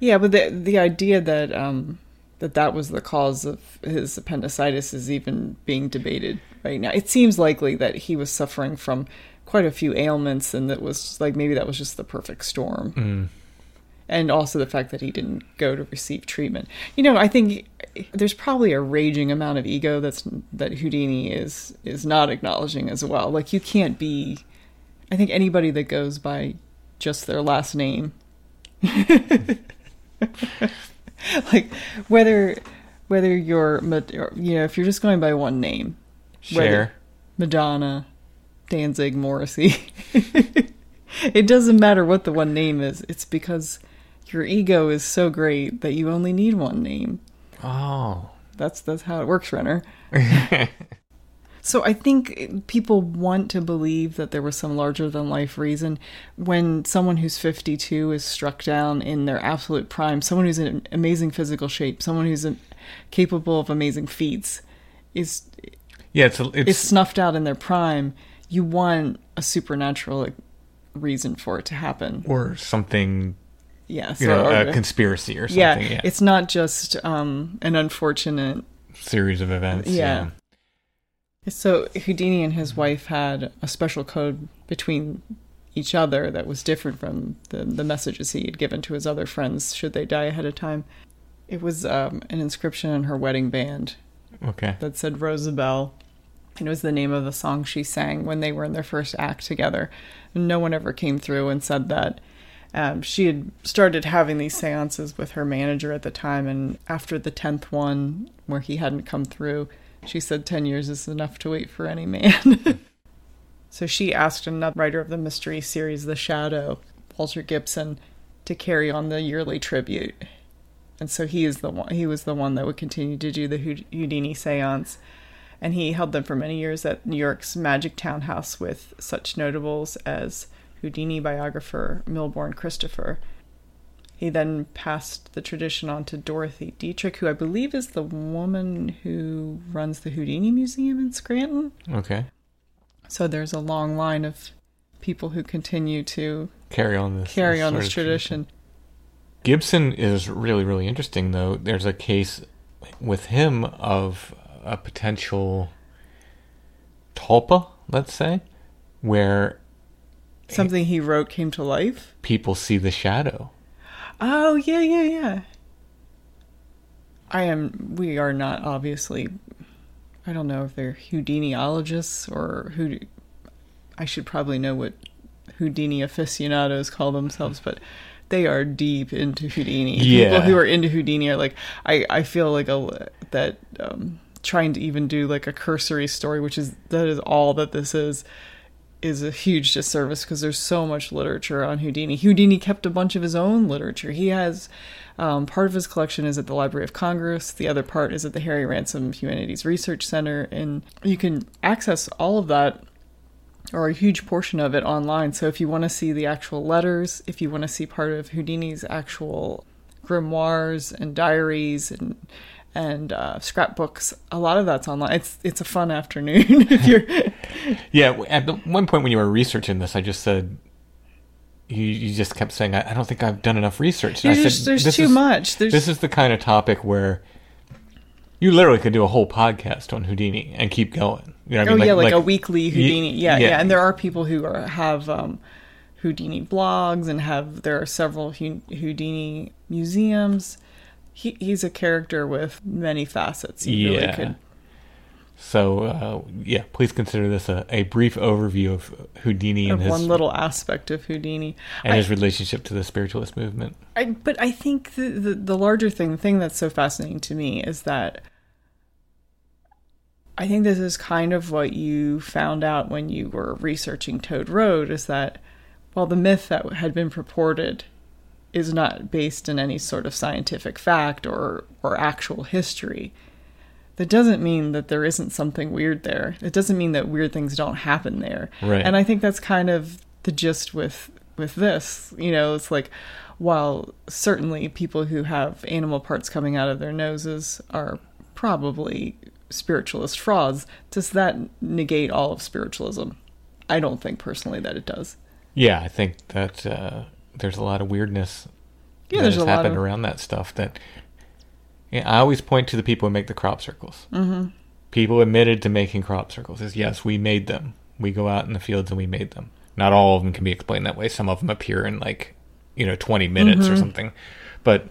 Yeah, but the the idea that um that that was the cause of his appendicitis is even being debated right now. It seems likely that he was suffering from quite a few ailments, and that was like maybe that was just the perfect storm. And also the fact that he didn't go to receive treatment. You know, I think there's probably a raging amount of ego that's that Houdini is is not acknowledging as well. Like you can't be. I think anybody that goes by just their last name like whether whether you're you know if you're just going by one name whether- Cher. madonna danzig morrissey it doesn't matter what the one name is it's because your ego is so great that you only need one name. Oh. that's that's how it works renner. So i think people want to believe that there was some larger than life reason. When someone who's 52 is struck down in their absolute prime someone who's in amazing physical shape someone who's capable of amazing feats is Yeah, it's is it's snuffed out in their prime you want a supernatural reason for it to happen. Or something, yes you know, a conspiracy or something. yeah, Yeah, it's not just um, an unfortunate series of events. Yeah. So Houdini and his wife had a special code between each other that was different from the, the messages he had given to his other friends should they die ahead of time. It was um, an inscription on her wedding band Okay. that said Rosabelle. And it was the name of the song she sang when they were in their first act together. And no one ever came through and said that. Um, she had started having these seances with her manager at the time, and after the 10th one, where he hadn't come through, she said 10 years is enough to wait for any man. so she asked another writer of the mystery series, The Shadow, Walter Gibson, to carry on the yearly tribute. And so he is the one. He was the one that would continue to do the Houd- Houdini seance, and he held them for many years at New York's Magic Townhouse with such notables as Houdini biographer Milbourne Christopher. He then passed the tradition on to Dorothy Dietrich, who I believe is the woman who runs the Houdini Museum in Scranton. Okay. So there's a long line of people who continue to Carry on this. carry on sort this of tradition. Gibson is really, really interesting, though. There's a case with him of a potential tulpa, let's say, where Something he wrote came to life. people see the shadow. Oh yeah, yeah, yeah. I am. We are not obviously. I don't know if they're Houdiniologists or who. I should probably know what Houdini aficionados call themselves, but they are deep into Houdini. Yeah. People who are into Houdini are like. I I feel like a that um, trying to even do like a cursory story, which is that is all that this is is a huge disservice because there's so much literature on Houdini. Houdini kept a bunch of his own literature. He has um, part of his collection is at the Library of Congress. The other part is at the Harry Ransom Humanities Research Center, and you can access all of that or a huge portion of it online. So if you want to see the actual letters, if you want to see part of Houdini's actual grimoires and diaries and and uh, scrapbooks, a lot of that's online. It's it's a fun afternoon if you're Yeah, at the one point when you were researching this, I just said, you, you just kept saying, I, I don't think I've done enough research. And I There's, said, there's "This too is- much. There's This is the kind of topic where you literally could do a whole podcast on Houdini and keep going. You know what I oh mean? yeah, like, a weekly Houdini. yeah, yeah, yeah. And there are people who are have um, Houdini blogs and have there are several Houdini museums. He, he's a character with many facets. You really Yeah. could. So, uh, yeah, please consider this a, a brief overview of Houdini and Of his, one little aspect of Houdini. and I- his relationship to the spiritualist movement. I, but I think the, the the larger thing, the thing that's so fascinating to me is that I think this is kind of what you found out when you were researching Toad Road is that while the myth that had been purported is not based in any sort of scientific fact or, or actual history, that doesn't mean that there isn't something weird there. It doesn't mean that weird things don't happen there. Right. And I think that's kind of the gist with with this. You know, it's like while certainly people who have animal parts coming out of their noses are probably spiritualist frauds, does that negate all of spiritualism? I don't think personally that it does. Yeah, I think that uh, there's a lot of weirdness Yeah, that there's has happened of- around that stuff. That yeah, I always point to the people who make the crop circles. Mm-hmm. People admitted to making crop circles. Is yes, we made them. We go out in the fields and we made them. Not all of them can be explained that way. Some of them appear in like you know 20 minutes or something, but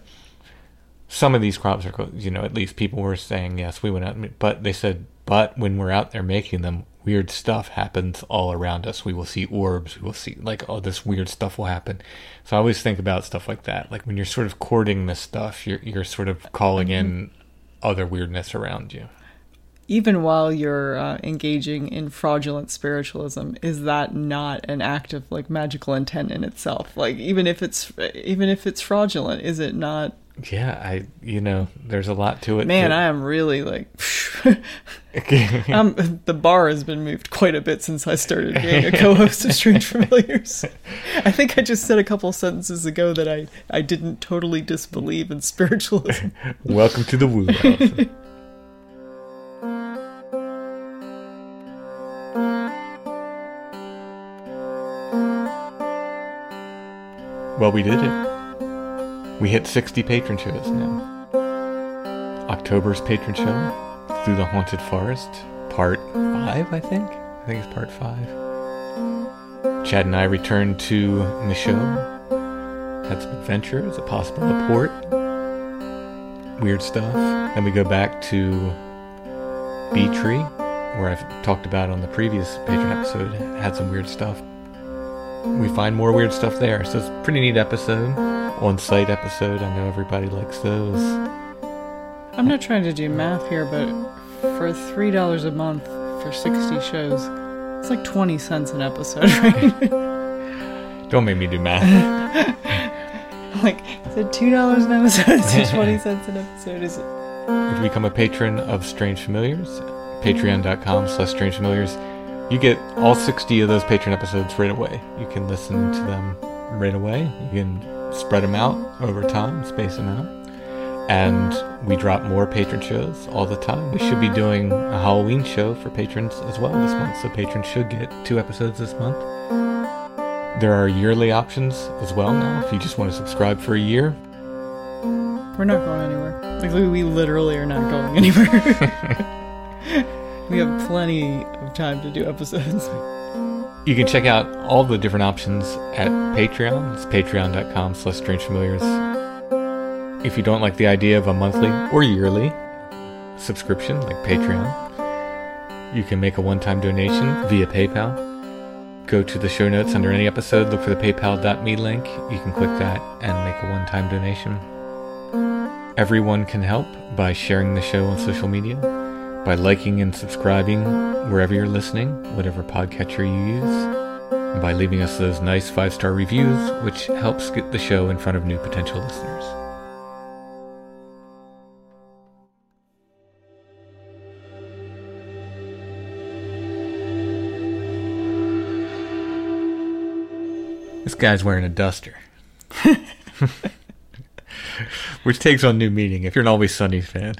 some of these crop circles, you know, at least people were saying yes, we went out, but they said, but when we're out there making them, weird stuff happens all around us. We will see orbs. We will see like all this weird stuff will happen. So I always think about stuff like that. Like when you're sort of courting this stuff, you're you're sort of calling in other weirdness around you. Even while you're uh, engaging in fraudulent spiritualism, is that not an act of like magical intent in itself? Like even if it's even if it's fraudulent, is it not? Yeah, I you know, there's a lot to it. Man, that- I am really like. um, the bar has been moved quite a bit since I started being a co-host of Strange Familiars. I think I just said a couple sentences ago that I, I didn't totally disbelieve in spiritualism. Welcome to the Woo House. well, we did it. We hit 60 patron shows now. October's patron show, Through the Haunted Forest, part 5, I think. I think it's part 5. Chad and I returned to Michelle, had some adventures, a possible report, weird stuff. Then we go back to Bee Tree, where I've talked about on the previous patron episode, had some weird stuff. We find more weird stuff there, so it's a pretty neat episode. On site episode, I know everybody likes those. I'm not trying to do math here, but for three dollars a month for sixty shows, it's like twenty cents an episode, right? Don't make me do math. like, is it two dollars an episode? Is it twenty cents an episode? Is it? if you become a patron of Strange Familiars, patreon.com slash strange familiars, you get all 60 of those patron episodes right away. You can listen to them right away. You can spread them out over time, space them out. And we drop more patron shows all the time. We should be doing a Halloween show for patrons as well this month, so patrons should get two episodes this month. There are yearly options as well now if you just want to subscribe for a year. We're not going anywhere. Like, we, we literally are not going anywhere. we have plenty of time to do episodes. You can check out all the different options at Patreon. It's patreon.com slash strangefamiliars. If you don't like the idea of a monthly or yearly subscription like Patreon, you can make a one-time donation via PayPal. Go to the show notes under any episode, look for the paypal.me link. You can click that and make a one-time donation. Everyone can help by sharing the show on social media, by liking and subscribing wherever you're listening, whatever podcatcher you use, and by leaving us those nice five star reviews, which helps get the show in front of new potential listeners. This guy's wearing a duster. Which takes on new meaning if you're an Always Sunny fan.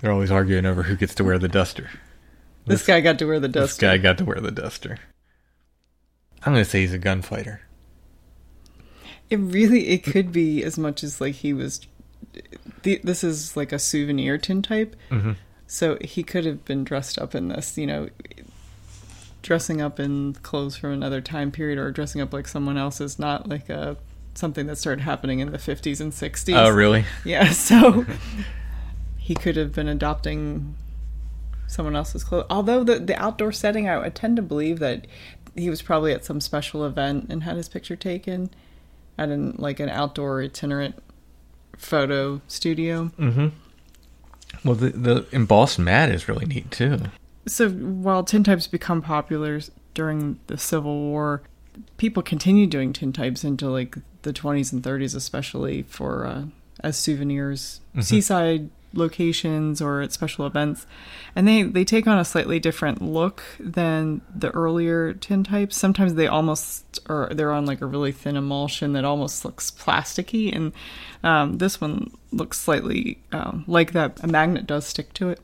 They're always arguing over who gets to wear the duster. This guy got to wear the duster. This guy got to wear the duster. I'm gonna say he's a gunfighter. It really, it could be as much as like he was. This is like a souvenir tin type, mm-hmm. so he could have been dressed up in this. You know, dressing up in clothes from another time period or dressing up like someone else is not like a something that started happening in the 50s and 60s. Oh, really? Yeah, so he could have been adopting someone else's clothes. Although the the outdoor setting, I, I tend to believe that he was probably at some special event and had his picture taken at an like an outdoor itinerant photo studio. Well, the, the embossed mat is really neat too. So while tintypes become popular during the Civil War, people continued doing tintypes into like the 20s and 30s, especially for uh, as souvenirs, seaside locations or at special events. And they they take on a slightly different look than the earlier tin types. Sometimes they almost are they're on like a really thin emulsion that almost looks plasticky, and um, this one looks slightly um, like that. A magnet does stick to it.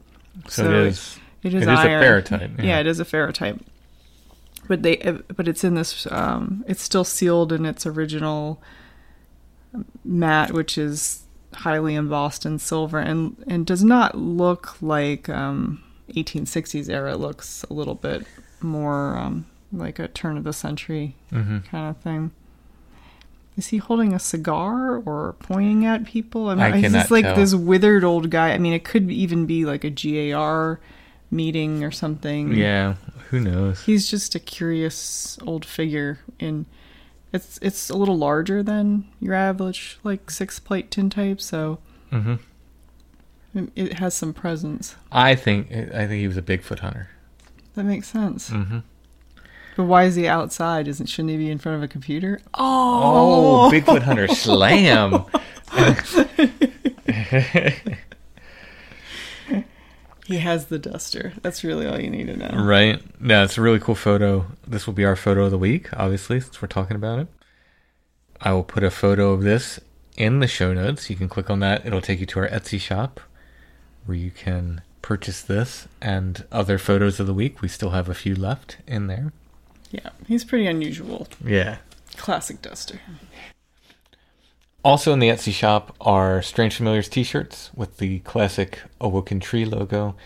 So, So it is. It is, It is a ferrotype, Yeah. yeah. it is a ferrotype. But they, but it's in this. Um, it's still sealed in its original mat, which is highly embossed in silver, and and does not look like um, 1860s era. It looks a little bit more um, like a turn of the century Mm-hmm. kind of thing. Is he holding a cigar or pointing at people? I mean, I he's just like tell. this withered old guy. I mean, it could even be like a GAR meeting or something. Yeah. Who knows? He's just a curious old figure in it's it's a little larger than your average like six plate tintype, so hmm it- has some presence. I think I think he was a Bigfoot hunter. That makes sense. hmm But why is he outside? Isn't shouldn't he be in front of a computer? Oh, Bigfoot hunter slam! He has the duster. That's really all you need to know. Right. Yeah, it's a really cool photo. This will be our photo of the week, obviously, since we're talking about it. I will put a photo of this in the show notes. You can click on that. It'll take you to our Etsy shop where you can purchase this and other photos of the week. We still have a few left in there. Yeah, he's pretty unusual. Yeah. Classic duster. Also in the Etsy shop are Strange Familiars t-shirts with the classic Awoken Tree logo.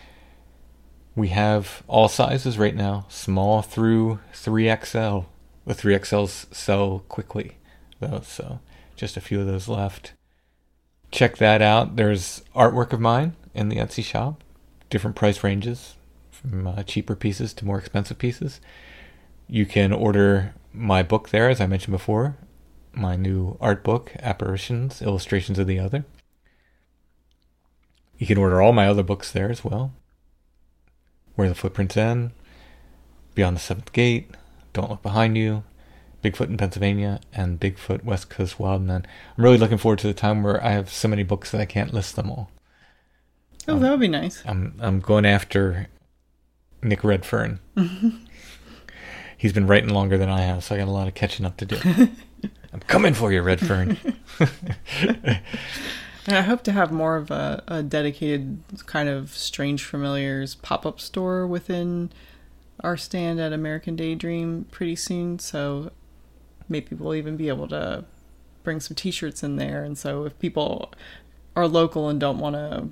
We have all sizes right now, small through 3XL. The 3XLs sell quickly, though, so just a few of those left. Check that out. There's artwork of mine in the Etsy shop, different price ranges, from uh, cheaper pieces to more expensive pieces. You can order my book there, as I mentioned before, my new art book, Apparitions, Illustrations of the Other. You can order all my other books there as well. Where the Footprints End, Beyond the Seventh Gate, Don't Look Behind You, Bigfoot in Pennsylvania, and Bigfoot West Coast Wildman. I'm really looking forward to the time where I have so many books that I can't list them all. Oh, that would be nice. I'm I'm going after Nick Redfern. He's been writing longer than I have, so I got a lot of catching up to do. I'm coming for you, Redfern. And I hope to have more of a, a dedicated kind of strange familiars pop up store within our stand at American Daydream pretty soon. So maybe we'll even be able to bring some t shirts in there. And so if people are local and don't want to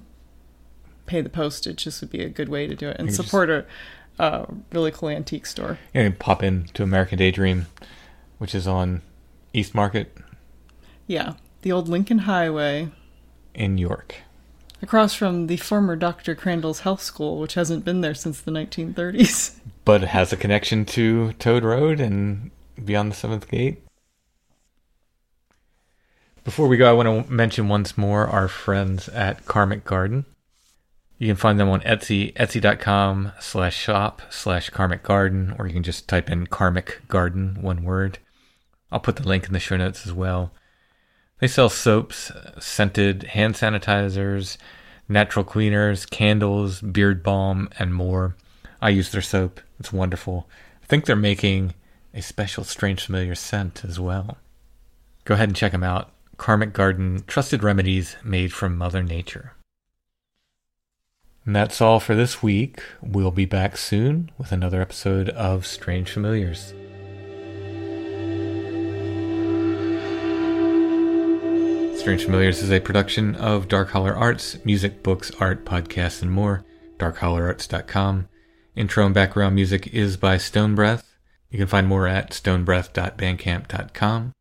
pay the postage, this would be a good way to do it and You just- support a, a really cool antique store. You pop in to American Daydream, which is on East Market Yeah, the old Lincoln Highway. in York. Across from the former Dr. Crandall's Health School, which hasn't been there since the 1930s. But it has a connection to Toad Road and Beyond the Seventh Gate. Before we go, I want to mention once more our friends at Karmic Garden. You can find them on Etsy, etsy.com slash shop slash karmic garden, or you can just type in karmic garden, one word. I'll put the link in the show notes as well. They sell soaps, scented hand sanitizers, natural cleaners, candles, beard balm, and more. I use their soap. It's wonderful. I think they're making a special Strange Familiar scent as well. Go ahead and check them out. Karmic Garden Trusted Remedies Made from Mother Nature. And that's all for this week. We'll be back soon with another episode of Strange Familiars. Strange Familiars is a production of Dark Holler Arts, music, books, art, podcasts, and more. DarkHollerArts.com. Intro and background music is by Stone Breath. You can find more at stonebreath.bandcamp.com.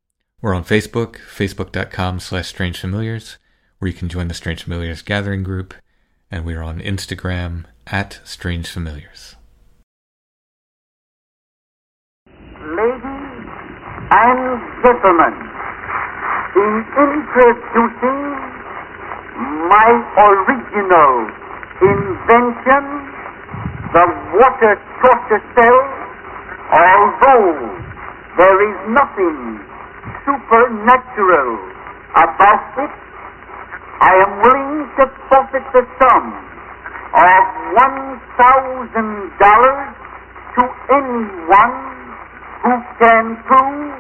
We're on Facebook, facebook.com slash Strange Familiars, where you can join the Strange Familiars gathering group. And we're on Instagram at Strange Familiars. Ladies and gentlemen, in introducing my original invention, the water torture cell, although there is nothing supernatural about it, I am willing to forfeit the sum of $1,000 to anyone who can prove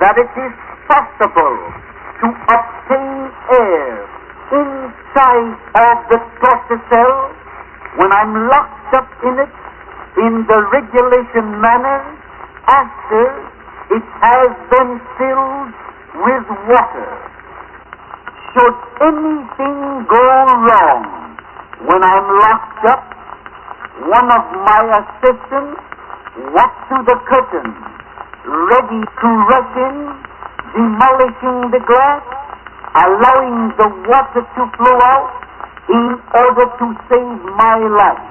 that it is possible to obtain air inside of the torture cell when I'm locked up in it in the regulation manner after it has been filled with water. Should anything go wrong when I'm locked up, one of my assistants walks to the curtain, ready to rush in, demolishing the glass, allowing the water to flow out in order to save my life.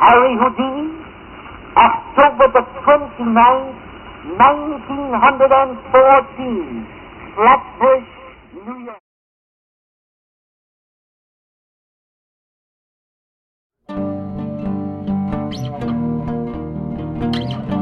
Harry Houdini, October the 29th, 1914, Flatbush, New York. Skin